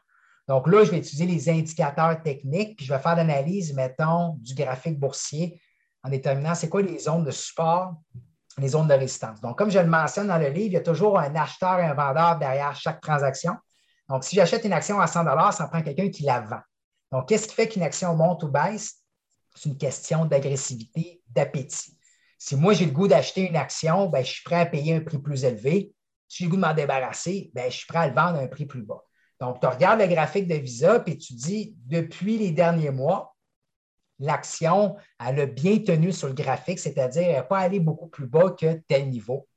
Speaker 2: Donc là, je vais utiliser les indicateurs techniques, puis je vais faire l'analyse, mettons, du graphique boursier en déterminant c'est quoi les zones de support, les zones de résistance. Donc, comme je le mentionne dans le livre, il y a toujours un acheteur et un vendeur derrière chaque transaction. Donc, si j'achète une action à 100 ça prend quelqu'un qui la vend. Donc, qu'est-ce qui fait qu'une action monte ou baisse? C'est une question d'agressivité, d'appétit. Si moi, j'ai le goût d'acheter une action, ben, je suis prêt à payer un prix plus élevé. Si j'ai le goût de m'en débarrasser, ben, je suis prêt à le vendre à un prix plus bas. Donc, tu regardes le graphique de Visa et tu dis, depuis les derniers mois, l'action, elle a bien tenu sur le graphique, c'est-à-dire qu'elle n'a pas allé beaucoup plus bas que tel niveau.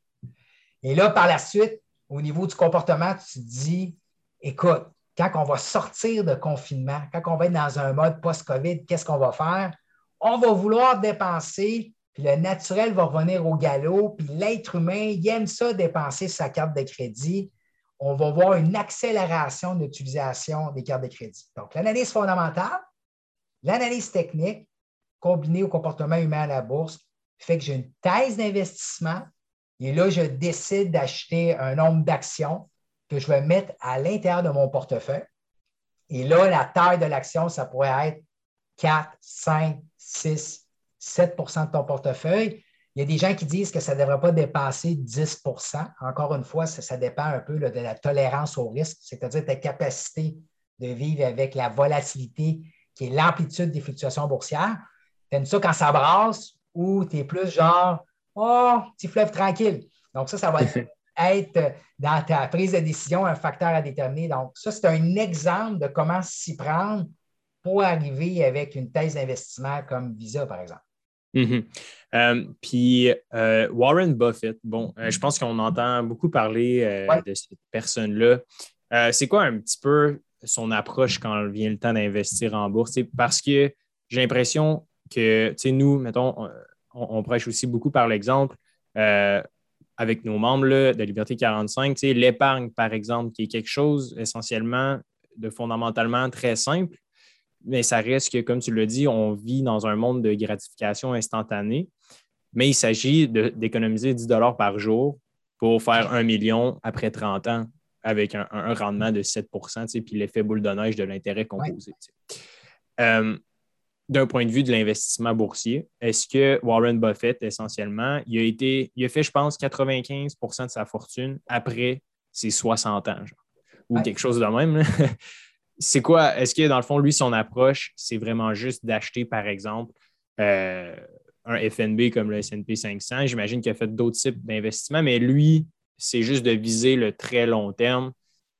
Speaker 2: Et là, par la suite, au niveau du comportement, tu te dis, écoute, quand on va sortir de confinement, quand on va être dans un mode post-COVID, qu'est-ce qu'on va faire? On va vouloir dépenser, puis le naturel va revenir au galop, puis l'être humain, il aime ça dépenser sa carte de crédit. On va voir une accélération d'utilisation des cartes de crédit. Donc, l'analyse fondamentale, l'analyse technique, combinée au comportement humain à la bourse, fait que j'ai une thèse d'investissement et là, je décide d'acheter un nombre d'actions que je vais mettre à l'intérieur de mon portefeuille. Et là, la taille de l'action, ça pourrait être 4, 5, 6, 7% de ton portefeuille. Il y a des gens qui disent que ça ne devrait pas dépasser 10% Encore une fois, ça, dépend un peu de la tolérance au risque, c'est-à-dire ta capacité de vivre avec la volatilité qui est l'amplitude des fluctuations boursières. Tu aimes ça quand ça brasse ou tu es plus genre, oh, petit fleuve tranquille. Donc, ça, ça va être dans ta prise de décision un facteur à déterminer. Donc, ça, c'est un exemple de comment s'y prendre pour arriver avec une thèse d'investissement comme Visa, par exemple.
Speaker 1: Mm-hmm. Euh, puis euh, Warren Buffett, bon, euh, je pense qu'on entend beaucoup parler de cette personne-là. c'est quoi un petit peu son approche quand vient le temps d'investir en bourse? parce que j'ai l'impression que, nous, mettons, on, prêche aussi beaucoup par l'exemple avec nos membres de Liberté 45, l'épargne, par exemple, qui est quelque chose essentiellement de fondamentalement très simple, mais ça reste que, comme tu l'as dit, on vit dans un monde de gratification instantanée, mais il s'agit d'économiser 10 dollars par jour pour faire un million après 30 ans avec un, rendement de 7% puis l'effet boule de neige de l'intérêt composé. Euh, d'un point de vue de l'investissement boursier, est-ce que Warren Buffett, essentiellement, il a, été, il a fait, je pense, 95% de sa fortune après ses 60 ans, ou quelque chose de même? c'est quoi, est-ce que dans le fond, lui, son approche, c'est vraiment juste d'acheter, par exemple, euh, un FNB comme le SP 500? J'imagine qu'il a fait d'autres types d'investissements, mais lui, c'est juste de viser le très long terme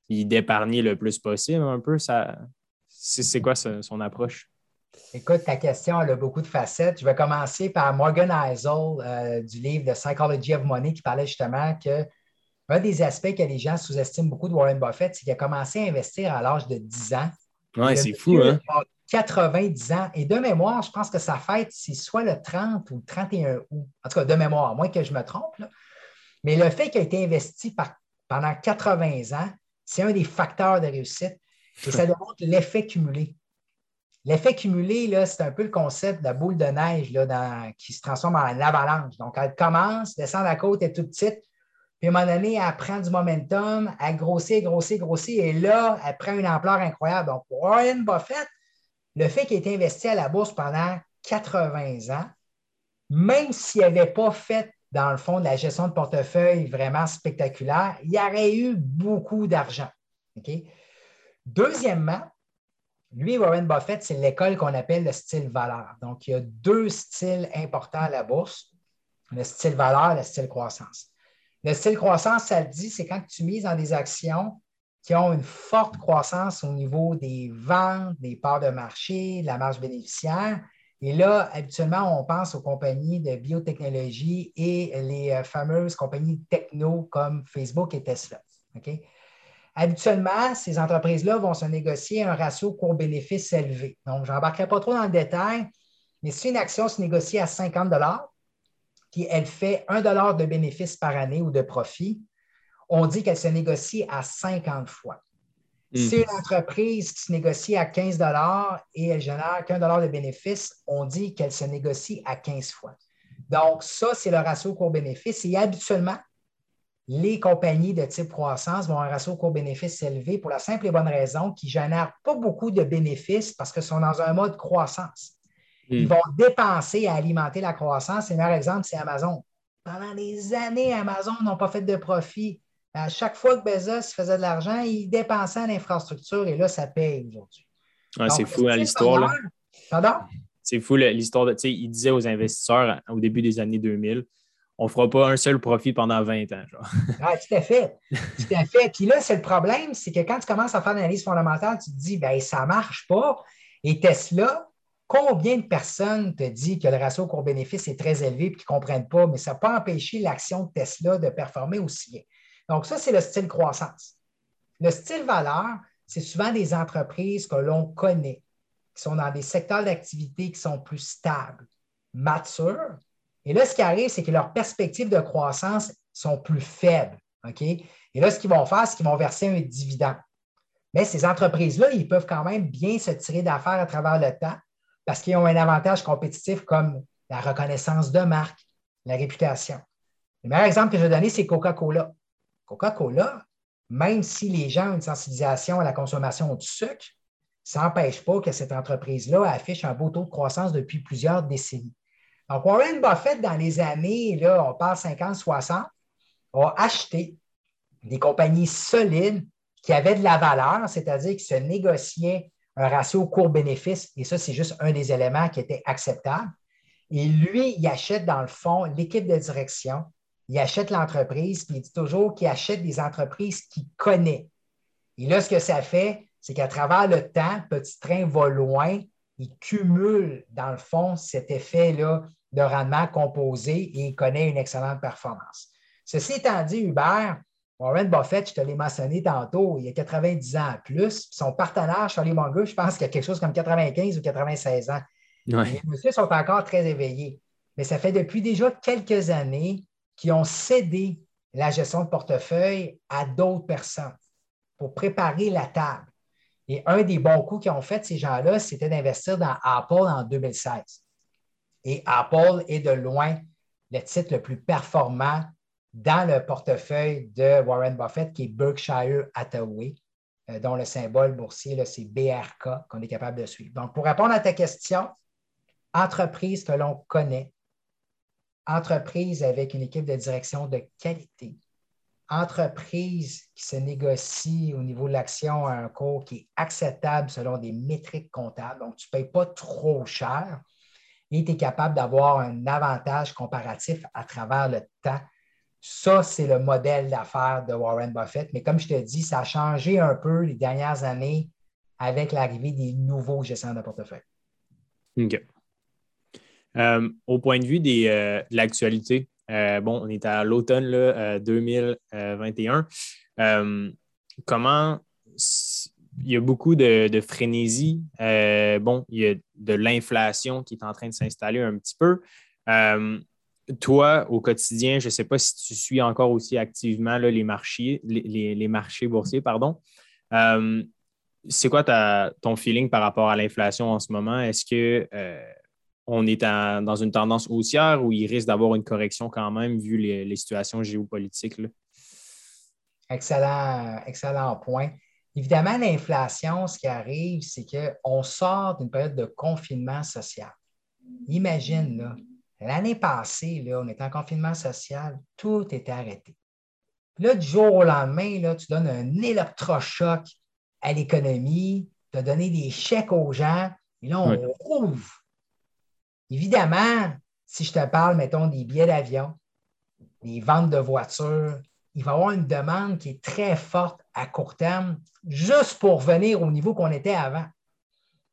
Speaker 1: et d'épargner le plus possible un peu. Ça, c'est, quoi son approche?
Speaker 2: Écoute, ta question elle a beaucoup de facettes. Je vais commencer par Morgan Eisel euh, du livre The Psychology of Money qui parlait justement que un des aspects que les gens sous-estiment beaucoup de Warren Buffett, c'est qu'il a commencé à investir à l'âge de 10 ans.
Speaker 1: Oui, c'est fou, hein?
Speaker 2: 90 ans. Et de mémoire, je pense que sa fête, c'est soit le 30 ou le 31 août. En tout cas, de mémoire, moins que je me trompe. Mais le fait qu'il a été investi pendant 80 ans, c'est un des facteurs de réussite. Et ça démontre l'effet cumulé. L'effet cumulé, c'est un peu le concept de la boule de neige là, qui se transforme en avalanche. Donc, elle commence, descend la côte, elle est toute petite, puis à un moment donné, elle prend du momentum, elle grossit, grossit, grossit, et là, elle prend une ampleur incroyable. Donc, Warren Buffett, le fait qu'il ait investi à la bourse pendant 80 ans, même s'il n'avait pas fait, dans le fond, de la gestion de portefeuille vraiment spectaculaire, il aurait eu beaucoup d'argent. Deuxièmement, lui, Warren Buffett, c'est l'école qu'on appelle le style valeur. Donc, il y a deux styles importants à la bourse, le style valeur et le style croissance. Le style croissance, ça le dit, c'est quand tu mises dans des actions qui ont une forte croissance au niveau des ventes, des parts de marché, de la marge bénéficiaire. Et là, habituellement, on pense aux compagnies de biotechnologie et les euh, fameuses compagnies techno comme Facebook et Tesla. Habituellement, ces entreprises-là vont se négocier un ratio court-bénéfice élevé. Donc, je n'embarquerai pas trop dans le détail, mais si une action se négocie à 50 puis elle fait 1 de bénéfice par année ou de profit, on dit qu'elle se négocie à 50 fois. Si hmm. une entreprise qui se négocie à 15 et elle génère qu'un dollar de bénéfice, on dit qu'elle se négocie à 15 fois. Donc, ça, c'est le ratio court-bénéfice. Et habituellement, les compagnies de type croissance vont avoir un ratio court-bénéfice élevé pour la simple et bonne raison qu'ils ne génèrent pas beaucoup de bénéfices parce qu'ils sont dans un mode croissance. Ils hmm. vont dépenser à alimenter la croissance. Le meilleur exemple, c'est Amazon. Pendant des années, Amazon n'ont pas fait de profit. À chaque fois que Bezos faisait de l'argent, il dépensait en infrastructure et là, ça paye aujourd'hui.
Speaker 1: c'est fou hein, l'histoire. Pardon? C'est fou l'histoire. Il disait aux investisseurs au début des années 2000 on ne fera pas un seul profit pendant 20 ans.
Speaker 2: Ah, tout à fait. Tout à fait. Puis là, c'est le problème, c'est que quand tu commences à faire l'analyse fondamentale, tu te dis, ben ça ne marche pas. Et Tesla, combien de personnes te disent que le ratio court-bénéfice est très élevé et qu'ils ne comprennent pas, mais ça n'a pas empêché l'action de Tesla de performer aussi bien? Donc, ça, c'est le style croissance. Le style valeur, c'est souvent des entreprises que l'on connaît, qui sont dans des secteurs d'activité qui sont plus stables, matures. Et là, ce qui arrive, c'est que leurs perspectives de croissance sont plus faibles. OK? Et là, ce qu'ils vont faire, c'est qu'ils vont verser un dividende. Mais ces entreprises-là, ils peuvent quand même bien se tirer d'affaires à travers le temps parce qu'ils ont un avantage compétitif comme la reconnaissance de marque, la réputation. Le meilleur exemple que je vais donner, c'est Coca-Cola. Coca-Cola, même si les gens ont une sensibilisation à la consommation du sucre, ça n'empêche pas que cette entreprise-là affiche un beau taux de croissance depuis plusieurs décennies. Donc, Warren Buffett, dans les années, là, on parle 50-60, a acheté des compagnies solides qui avaient de la valeur, c'est-à-dire qui se négociaient un ratio court-bénéfice, et ça, c'est juste un des éléments qui était acceptable. Et lui, il achète dans le fond l'équipe de direction, il achète l'entreprise, puis il dit toujours qu'il achète des entreprises qu'il connaît. Et là, ce que ça fait, c'est qu'à travers le temps, Petit Train va loin, il cumule, dans le fond, cet effet-là de rendement composé et il connaît une excellente performance. Ceci étant dit, Hubert, Warren Buffett, je te l'ai mentionné tantôt, il a 90 ans plus. Son partenaire, Charlie Munger, je pense qu'il a quelque chose comme 95 ou 96 ans. Les messieurs sont encore très éveillés. Mais ça fait depuis déjà quelques années qu'ils ont cédé la gestion de portefeuille à d'autres personnes pour préparer la table. Et un des bons coups qu'ils ont fait, ces gens-là, c'était d'investir dans Apple en 2016. Et Apple est de loin le titre le plus performant dans le portefeuille de Warren Buffett, qui est Berkshire Hathaway, euh, dont le symbole boursier, c'est BRK, qu'on est capable de suivre. Donc, pour répondre à ta question, entreprise que l'on connaît, entreprise avec une équipe de direction de qualité, entreprise qui se négocie au niveau de l'action à un cours qui est acceptable selon des métriques comptables, donc tu ne payes pas trop cher et tu es capable d'avoir un avantage comparatif à travers le temps. Ça, c'est le modèle d'affaires de Warren Buffett. Mais comme je te dis, ça a changé un peu les dernières années avec l'arrivée des nouveaux gestionnaires de portefeuille.
Speaker 1: OK. Euh, au point de vue euh, de l'actualité, euh, bon, on est à l'automne 2021. comment il y a beaucoup de, frénésie. bon, il y a de l'inflation qui est en train de s'installer un petit peu. toi, au quotidien, je ne sais pas si tu suis encore aussi activement les, marchés, les, marchés boursiers, pardon. c'est quoi ton feeling par rapport à l'inflation en ce moment? Est-ce que on est dans une tendance haussière ou il risque d'avoir une correction quand même vu les, situations géopolitiques?
Speaker 2: Excellent, excellent point. Évidemment, l'inflation, ce qui arrive, c'est qu'on sort d'une période de confinement social. Imagine, l'année passée, là, on était en confinement social, tout était arrêté. là, du jour au lendemain, là, tu donnes un électrochoc à l'économie, tu as donné des chèques aux gens, et là, on rouvre Évidemment, si je te parle, mettons, des billets d'avion, des ventes de voitures, il va y avoir une demande qui est très forte à court terme, juste pour venir au niveau qu'on était avant.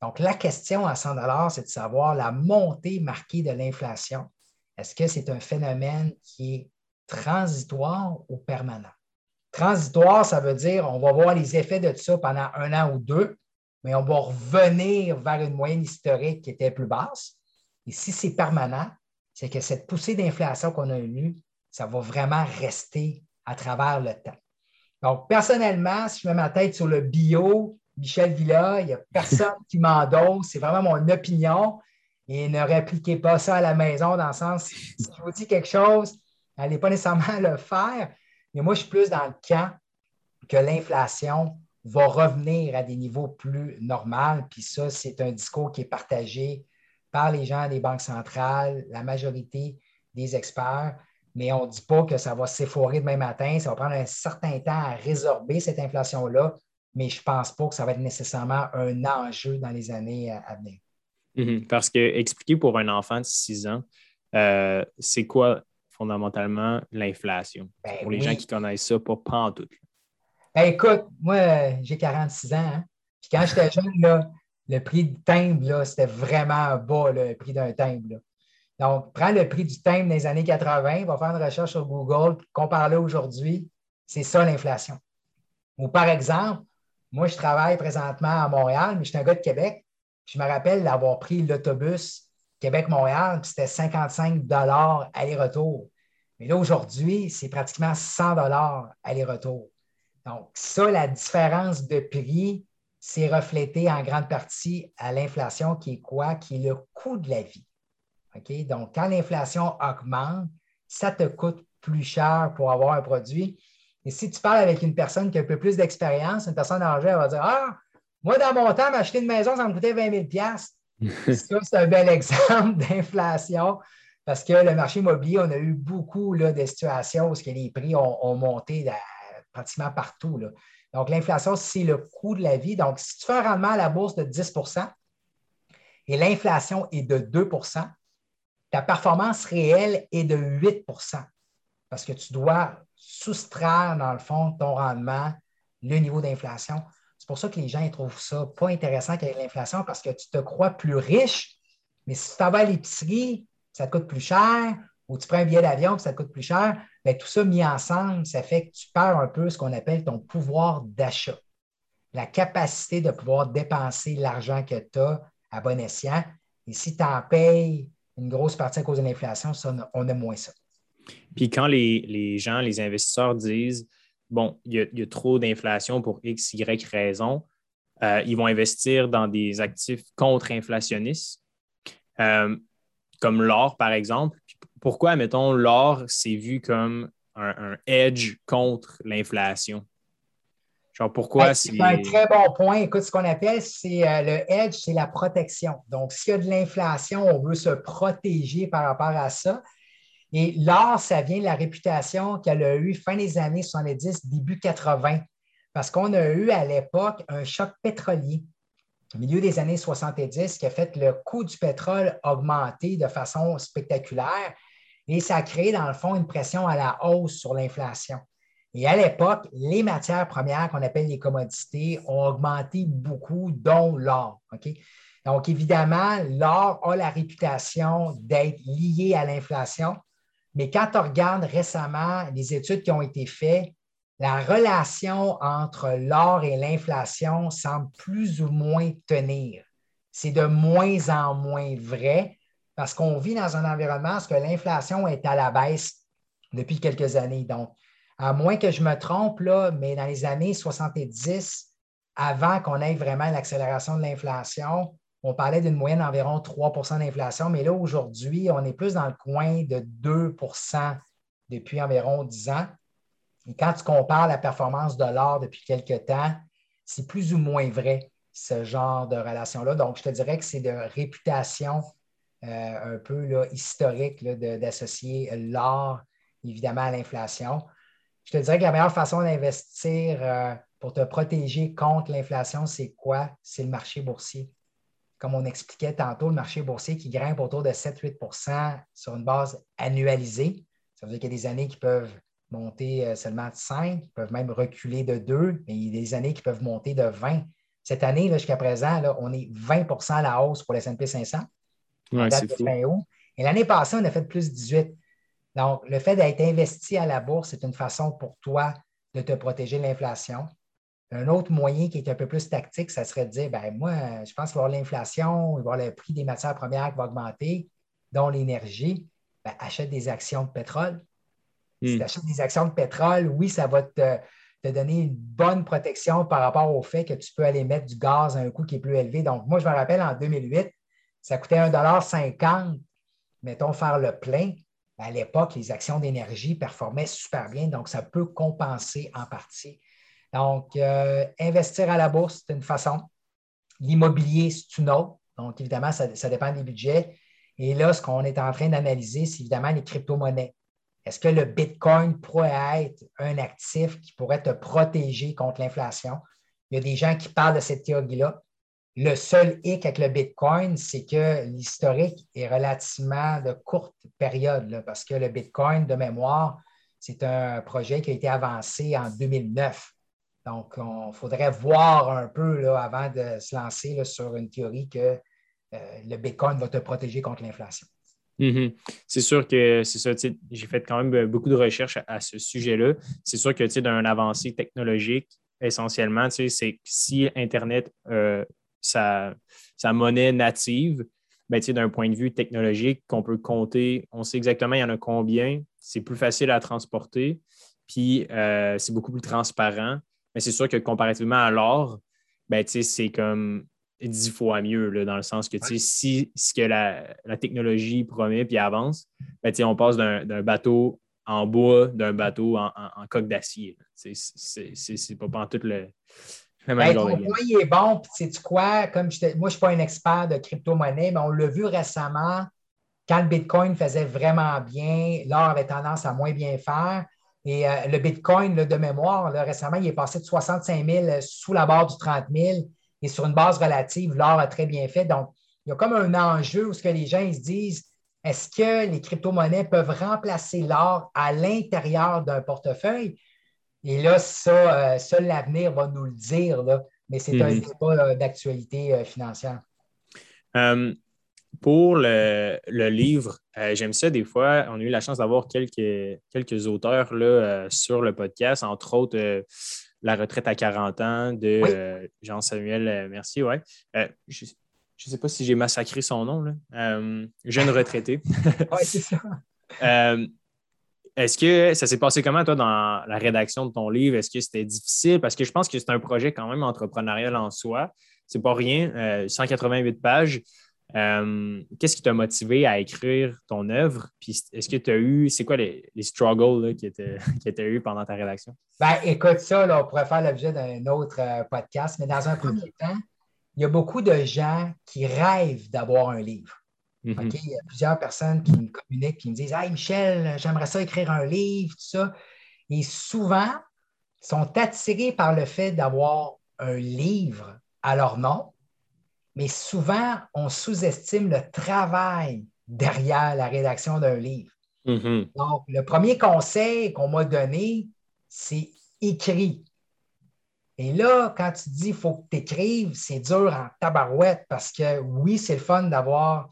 Speaker 2: Donc, la question à 100 c'est de savoir la montée marquée de l'inflation. Est-ce que c'est un phénomène qui est transitoire ou permanent? Transitoire, ça veut dire on va voir les effets de ça pendant un an ou deux, mais on va revenir vers une moyenne historique qui était plus basse. Et si c'est permanent, c'est que cette poussée d'inflation qu'on a eue, ça va vraiment rester à travers le temps. Donc, personnellement, si je mets ma tête sur le bio, Michel Villa, il n'y a personne qui m'endosse. C'est vraiment mon opinion. Et ne répliquez pas ça à la maison dans le sens, si je vous dis quelque chose, n'allez pas nécessairement le faire. Mais moi, je suis plus dans le camp que l'inflation va revenir à des niveaux plus normaux. Puis ça, c'est un discours qui est partagé par les gens des banques centrales, la majorité des experts, mais on ne dit pas que ça va s'efforer demain matin. Ça va prendre un certain temps à résorber cette inflation-là, mais je ne pense pas que ça va être nécessairement un enjeu dans les années à venir.
Speaker 1: Mhm. parce que expliquer pour un enfant de 6 ans, euh, c'est quoi fondamentalement l'inflation? Ben pour les gens qui connaissent ça, pas, pas en tout.
Speaker 2: Ben écoute, moi, j'ai 46 ans. Hein. Puis quand j'étais jeune, là, le prix du timbre, c'était vraiment bas, le prix d'un timbre. Donc, prends le prix du timbre des années 80, va faire une recherche sur Google, compare-le aujourd'hui. C'est ça l'inflation. Ou par exemple, moi, je travaille présentement à Montréal, mais je suis un gars de Québec. Je me rappelle d'avoir pris l'autobus Québec-Montréal, puis c'était 55 aller-retour. Mais là, aujourd'hui, c'est pratiquement 100 aller-retour. Donc, ça, la différence de prix, c'est reflété en grande partie à l'inflation qui est quoi? Qui est le coût de la vie. OK? Donc, quand l'inflation augmente, ça te coûte plus cher pour avoir un produit. Et si tu parles avec une personne qui a un peu plus d'expérience, une personne âgée, elle va dire Ah, moi, dans mon temps, m'acheter une maison, ça me coûtait 20 000 Ça, c'est un bel exemple d'inflation parce que le marché immobilier, on a eu beaucoup là, de situations où les prix ont, monté pratiquement partout. Donc, l'inflation, c'est le coût de la vie. Donc, si tu fais un rendement à la bourse de 10% et l'inflation est de 2% ta performance réelle est de 8% parce que tu dois soustraire, dans le fond, ton rendement, le niveau d'inflation. C'est pour ça que les gens trouvent ça pas intéressant qu'avec l'inflation parce que tu te crois plus riche, mais si tu t'en vas à l'épicerie, ça te coûte plus cher, ou tu prends un billet d'avion, ça te coûte plus cher, bien, tout ça mis ensemble, ça fait que tu perds un peu ce qu'on appelle ton pouvoir d'achat, la capacité de pouvoir dépenser l'argent que tu as à bon escient. Et si tu en payes une grosse partie à cause de l'inflation, on a moins ça.
Speaker 1: Puis quand les, gens, les investisseurs disent bon, il y a, trop d'inflation pour X, Y raison, euh, ils vont investir dans des actifs contre-inflationnistes, euh, comme l'or, par exemple. Pourquoi, mettons, l'or, c'est vu comme un, edge contre l'inflation?
Speaker 2: Genre, pourquoi ben, c'est. un très bon point. Écoute, ce qu'on appelle, c'est euh, le edge, c'est la protection. Donc, s'il y a de l'inflation, on veut se protéger par rapport à ça. Et l'or, ça vient de la réputation qu'elle a eue fin des années 70, début 80, parce qu'on a eu à l'époque un choc pétrolier au milieu des années 70 qui a fait le coût du pétrole augmenter de façon spectaculaire et ça a créé, dans le fond, une pression à la hausse sur l'inflation. Et à l'époque, les matières premières qu'on appelle les commodités ont augmenté beaucoup, dont l'or. Donc, évidemment, l'or a la réputation d'être lié à l'inflation. Mais quand on regarde récemment les études qui ont été faites, la relation entre l'or et l'inflation semble plus ou moins tenir. C'est de moins en moins vrai parce qu'on vit dans un environnement où l'inflation est à la baisse depuis quelques années. Donc, à moins que je me trompe, là, mais dans les années 70, avant qu'on ait vraiment l'accélération de l'inflation, on parlait d'une moyenne d'environ 3% d'inflation, mais là, aujourd'hui, on est plus dans le coin de 2% depuis environ 10 ans. Et quand tu compares la performance de l'or depuis quelques temps, c'est plus ou moins vrai, ce genre de relation-là. Donc, je te dirais que c'est de réputation un peu historique d'associer l'or, évidemment, à l'inflation. Je te dirais que la meilleure façon d'investir euh, pour te protéger contre l'inflation, c'est quoi? C'est le marché boursier comme on expliquait tantôt, le marché boursier qui grimpe autour de 7-8% sur une base annualisée. Ça veut dire qu'il y a des années qui peuvent monter euh, seulement de 5, qui peuvent même reculer de 2, mais il y a des années qui peuvent monter de 20. Cette année, jusqu'à présent, on est 20% à la hausse pour le S&P 500. Ouais, Et l'année passée, on a fait plus 18. Donc, le fait d'être investi à la bourse, c'est une façon pour toi de te protéger de l'inflation. Un autre moyen qui est un peu plus tactique, ça serait de dire ben moi, je pense qu'il va y avoir l'inflation, il va y avoir le prix des matières premières qui va augmenter, dont l'énergie. Ben, achète des actions de pétrole. Si hmm. tu achètes des actions de pétrole, oui, ça va te, donner une bonne protection par rapport au fait que tu peux aller mettre du gaz à un coût qui est plus élevé. Donc, moi, je me rappelle en 2008, ça coûtait 1,50 mettons, faire le plein. À l'époque, les actions d'énergie performaient super bien, donc ça peut compenser en partie donc, euh, investir à la bourse, c'est une façon. L'immobilier, c'est une autre. Donc, évidemment, ça, dépend des budgets. Et là, ce qu'on est en train d'analyser, c'est évidemment les crypto-monnaies. Est-ce que le Bitcoin pourrait être un actif qui pourrait te protéger contre l'inflation? Il y a des gens qui parlent de cette théorie-là. Le seul hic avec le Bitcoin, c'est que l'historique est relativement de courte période, parce que le Bitcoin, de mémoire, c'est un projet qui a été avancé en 2009. Donc, il faudrait voir un peu là, avant de se lancer sur une théorie que euh, le Bitcoin va te protéger contre l'inflation.
Speaker 1: Mm-hmm. C'est sûr que c'est ça. J'ai fait quand même beaucoup de recherches à, ce sujet-là. C'est sûr que d'un avancée technologique, essentiellement, c'est si Internet, euh, sa, monnaie native, ben, d'un point de vue technologique, qu'on peut compter, on sait exactement il y en a combien, c'est plus facile à transporter, puis euh, c'est beaucoup plus transparent. Mais c'est sûr que comparativement à l'or, ben, c'est comme dix fois mieux, là, dans le sens que si ce que la, technologie promet puis avance, ben, on passe d'un bateau en bois d'un bateau en, coque d'acier. C'est pas pas tout le.
Speaker 2: Ben, ton point, il est bon. Puis, tu quoi? Comme moi, je ne suis pas un expert de crypto-monnaie, mais on l'a vu récemment, quand le Bitcoin faisait vraiment bien, l'or avait tendance à moins bien faire. Et euh, le Bitcoin, de mémoire, récemment, il est passé de 65 000 sous la barre du 30 000 et sur une base relative, l'or a très bien fait. Donc, il y a comme un enjeu où ce que les gens se disent est-ce que les crypto-monnaies peuvent remplacer l'or à l'intérieur d'un portefeuille? Et là, ça, euh, seul l'avenir va nous le dire, mais c'est un mhm. débat euh, d'actualité financière.
Speaker 1: pour le, livre, j'aime ça des fois. On a eu la chance d'avoir quelques, quelques auteurs là, sur le podcast, entre autres la retraite à 40 ans de euh, Jean-Samuel euh, Mercier. Ouais. Euh, je ne sais pas si j'ai massacré son nom, là. jeune retraité.
Speaker 2: oui, c'est ça.
Speaker 1: Est-ce que ça s'est passé comment, toi, dans la rédaction de ton livre? Est-ce que c'était difficile? Parce que je pense que c'est un projet quand même entrepreneurial en soi. C'est pas rien. 188 pages. Euh, qu'est-ce qui t'a motivé à écrire ton œuvre? Puis est-ce que tu as eu, c'est quoi les, struggles qui tu as eu pendant ta rédaction?
Speaker 2: Ben, écoute, ça, on pourrait faire l'objet d'un autre euh, podcast, mais dans un premier temps, il y a beaucoup de gens qui rêvent d'avoir un livre. Mm-hmm. Il y a plusieurs personnes qui me communiquent qui me disent Hey Michel, j'aimerais ça écrire un livre, tout ça. Et souvent, sont attirés par le fait d'avoir un livre à leur nom mais souvent, on sous-estime le travail derrière la rédaction d'un livre. Mm-hmm. Donc, le premier conseil qu'on m'a donné, c'est écrit. Et là, quand tu dis qu'il faut que tu écrives, c'est dur en tabarouette parce que oui, c'est le fun d'avoir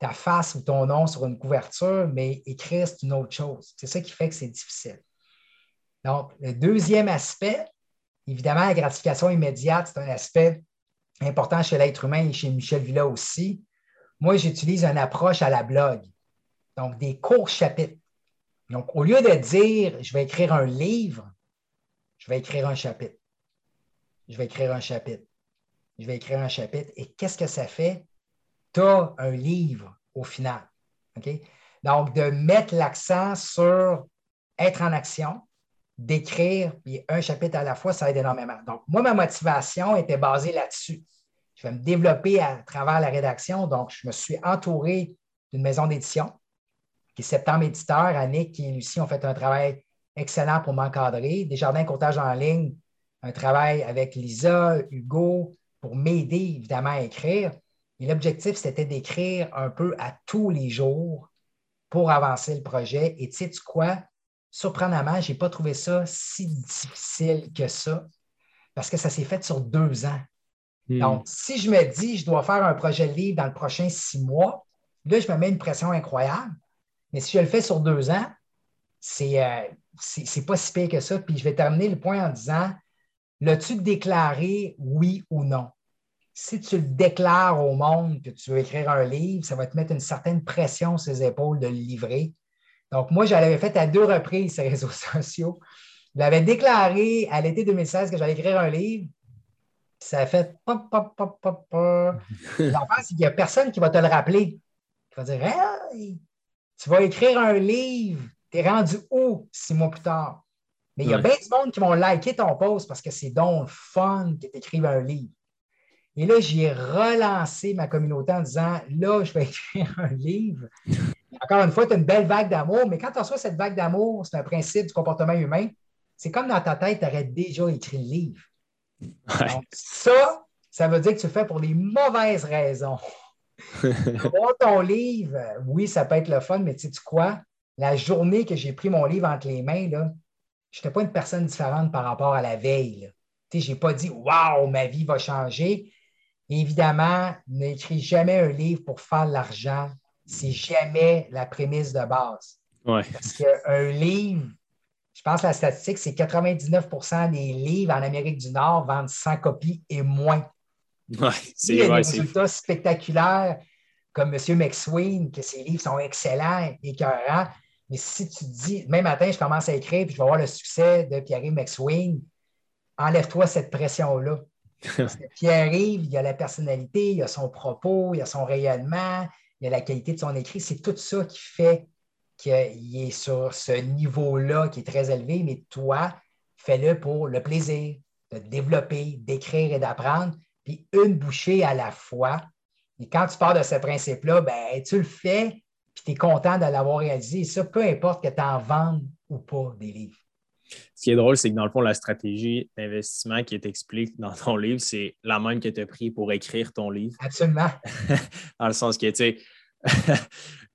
Speaker 2: ta face ou ton nom sur une couverture, mais écrire, c'est une autre chose. C'est ça qui fait que c'est difficile. Donc, le deuxième aspect, évidemment, la gratification immédiate, c'est un aspect important chez l'être humain et chez Michel Villa aussi. Moi, j'utilise une approche à la blog, donc des courts chapitres. Donc, au lieu de dire je vais écrire un livre, je vais écrire un chapitre. Je vais écrire un chapitre. Je vais écrire un chapitre. Et qu'est-ce que ça fait? Tu as un livre au final. Donc, de mettre l'accent sur être en action, d'écrire, puis un chapitre à la fois, ça aide énormément. Donc, moi, ma motivation était basée là-dessus. Je vais me développer à travers la rédaction. Donc, je me suis entouré d'une maison d'édition, qui est Septembre Éditeur. Annick et Lucie ont fait un travail excellent pour m'encadrer. Desjardins Courtage en ligne, un travail avec Lisa, Hugo, pour m'aider évidemment à écrire. Et l'objectif, c'était d'écrire un peu à tous les jours pour avancer le projet. Et tu sais quoi? surprenamment, je n'ai pas trouvé ça si difficile que ça parce que ça s'est fait sur deux ans. Hmm. Donc, si je me dis je dois faire un projet de livre dans le prochain six mois, là, je me mets une pression incroyable. Mais si je le fais sur deux ans, c'est euh, pas si pire que ça. Puis je vais terminer le point en disant l'as-tu déclaré oui ou non? Si tu le déclares au monde que tu veux écrire un livre, ça va te mettre une certaine pression sur les épaules de le livrer. Donc, moi, je l'avais fait à deux reprises, ces réseaux sociaux. Je l'avais déclaré à l'été 2016 que j'allais écrire un livre. Ça a fait pop, pop, pop, pop, pop. L'enfant, c'est qu'il n'y a personne qui va te le rappeler. Il va dire hey, tu vas écrire un livre, tu es rendu où six mois plus tard? Mais il y a bien du monde qui vont liker ton post parce que c'est donc fun que tu écrives un livre. Et là, j'ai relancé ma communauté en disant là, je vais écrire un livre. Encore une fois, tu as une belle vague d'amour, mais quand tu reçois cette vague d'amour, c'est un principe du comportement humain. C'est comme dans ta tête, tu aurais déjà écrit le livre. Donc, ça, ça veut dire que tu le fais pour des mauvaises raisons. Avoir ton livre, oui, ça peut être le fun, mais tu sais quoi? La journée que j'ai pris mon livre entre les mains, je n'étais pas une personne différente par rapport à la veille. Je n'ai pas dit Waouh, ma vie va changer. Évidemment, n'écris jamais un livre pour faire de l'argent c'est jamais la prémisse de base. Parce qu'un livre, je pense que la statistique, c'est 99% des livres en Amérique du Nord vendent 100 copies et moins.
Speaker 1: Ouais,
Speaker 2: c'est Il y a des résultats spectaculaires comme M. McSween, que ses livres sont excellents, écœurants. Mais si tu dis, demain matin, je commence à écrire puis je vais voir le succès de Pierre-Yves McSween, enlève-toi cette pression-là. Pierre-Yves, il y a la personnalité, il y a son propos, il y a son rayonnement, il y a la qualité de son écrit. C'est tout ça qui fait qu'il est sur ce niveau-là qui est très élevé, mais toi, fais-le pour le plaisir de développer, d'écrire et d'apprendre, puis une bouchée à la fois. Et quand tu pars de ce principe-là, ben, tu le fais, puis tu es content de l'avoir réalisé. ça, peu importe que tu en vendes ou pas des livres.
Speaker 1: Ce qui est drôle, c'est que dans le fond, la stratégie d'investissement qui est expliquée dans ton livre, c'est la même que tu as pris pour écrire ton livre.
Speaker 2: Absolument.
Speaker 1: dans le sens que, tu sais,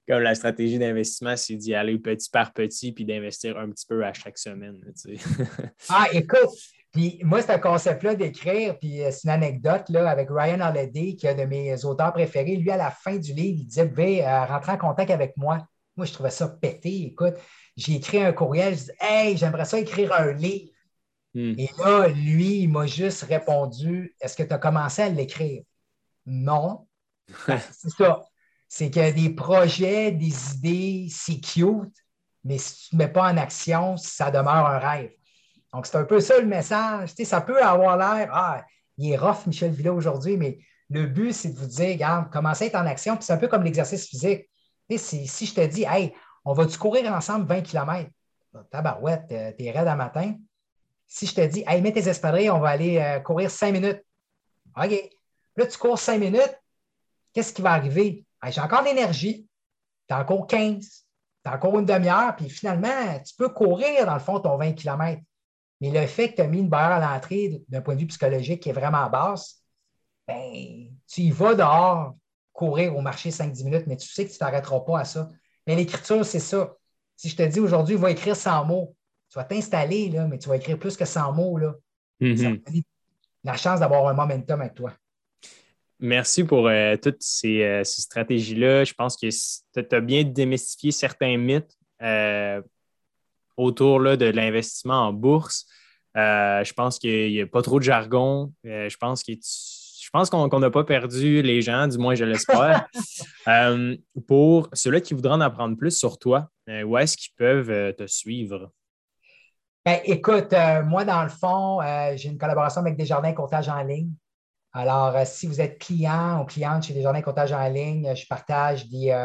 Speaker 1: comme la stratégie d'investissement, c'est d'y aller petit par petit puis d'investir un petit peu à chaque semaine.
Speaker 2: ah, écoute, puis moi, un concept-là d'écrire, puis euh, c'est une anecdote là, avec Ryan Holiday, qui est un de mes auteurs préférés. Lui, à la fin du livre, il disait Vous pouvez euh, rentrer en contact avec moi. Moi, je trouvais ça pété. Écoute, j'ai écrit un courriel, je dis Hey, j'aimerais ça écrire un livre. Hmm. Et là, lui, il m'a juste répondu Est-ce que tu as commencé à l'écrire? Non. c'est ça. C'est qu'il y a des projets, des idées, c'est cute, mais si tu ne mets pas en action, ça demeure un rêve. Donc, c'est un peu ça le message. Tu sais, ça peut avoir l'air, ah, il est rough, Michel Villa, aujourd'hui, mais le but, c'est de vous dire, regarde, commencez à être en action. Puis c'est un peu comme l'exercice physique. Si je te dis, hey, on va-tu courir ensemble 20 km? Tabarouette, euh, t'es raide à matin. Si je te dis, hey, mets tes espadrilles, on va aller euh, courir 5 minutes. OK. Là, tu cours 5 minutes. Qu'est-ce qui va arriver? j'ai encore l'énergie. Tu as encore 15. Tu as encore une demi-heure. Puis finalement, tu peux courir, dans le fond, ton 20 km. Mais le fait que tu as mis une barrière à l'entrée d'un point de vue psychologique qui est vraiment basse, ben, tu y vas dehors courir au marché 5-10 minutes, mais tu sais que tu ne t'arrêteras pas à ça. Mais l'écriture, c'est ça. Si je te dis aujourd'hui, va écrire 100 mots, tu vas t'installer, là, mais tu vas écrire plus que 100 mots. Là. Mm-hmm. la chance d'avoir un momentum avec toi.
Speaker 1: Merci pour euh, toutes euh, ces, stratégies-là. Je pense que tu as bien démystifié certains mythes euh, autour de l'investissement en bourse. Je pense qu'il n'y a pas trop de jargon. Je pense je pense qu'on n'a pas perdu les gens, du moins je l'espère. Euh, pour ceux-là qui voudraient en apprendre plus sur toi, où est-ce qu'ils peuvent te suivre?
Speaker 2: Ben, écoute, moi, dans le fond, j'ai une collaboration avec Desjardins Comptage en ligne. Alors, si vous êtes client ou cliente chez Desjardins Comptage en ligne, je partage des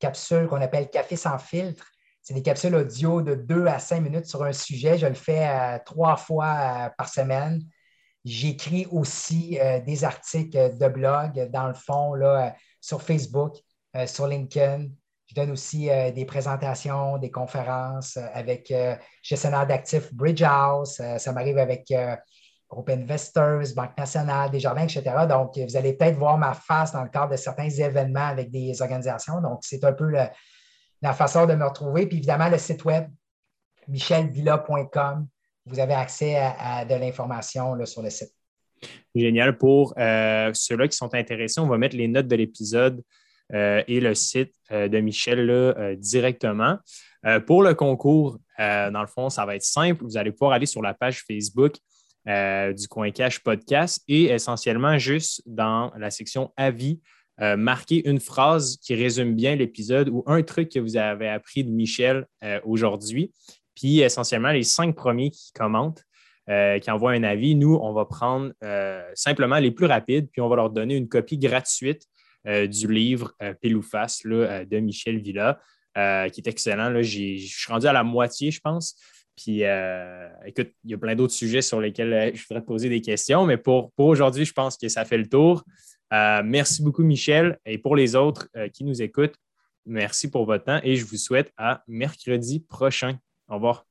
Speaker 2: capsules qu'on appelle Café sans filtre c'est des capsules audio de 2 à 5 minutes sur un sujet. Je le fais euh, trois fois euh, par semaine. J'écris aussi euh, des articles de blog, dans le fond, là, sur Facebook, sur LinkedIn. Je donne aussi des présentations, des conférences avec gestionnaire d'actifs Bridgehouse. ça m'arrive avec Groupe Investors, Banque nationale, Desjardins, etc. Donc, vous allez peut-être voir ma face dans le cadre de certains événements avec des organisations. Donc, c'est un peu la façon de me retrouver. Puis évidemment, le site web, michelvilla.com. Vous avez accès à, de l'information sur le site.
Speaker 1: Génial. Pour euh, ceux-là qui sont intéressés, on va mettre les notes de l'épisode euh, et le site euh, de Michel directement. pour le concours, dans le fond, ça va être simple. Vous allez pouvoir aller sur la page Facebook du Coin Cash Podcast et essentiellement juste dans la section Avis, marquer une phrase qui résume bien l'épisode ou un truc que vous avez appris de Michel aujourd'hui. Puis essentiellement, les cinq premiers qui commentent, euh, qui envoient un avis, nous, on va prendre simplement les plus rapides, puis on va leur donner une copie gratuite du livre Pile ou Face de Michel Villa, qui est excellent. je suis rendu à la moitié, je pense. Puis, écoute, il y a plein d'autres sujets sur lesquels je voudrais te poser des questions, mais pour, aujourd'hui, je pense que ça fait le tour. Euh, merci beaucoup, Michel. Et pour les autres euh, qui nous écoutent, merci pour votre temps et je vous souhaite à mercredi prochain. Au revoir.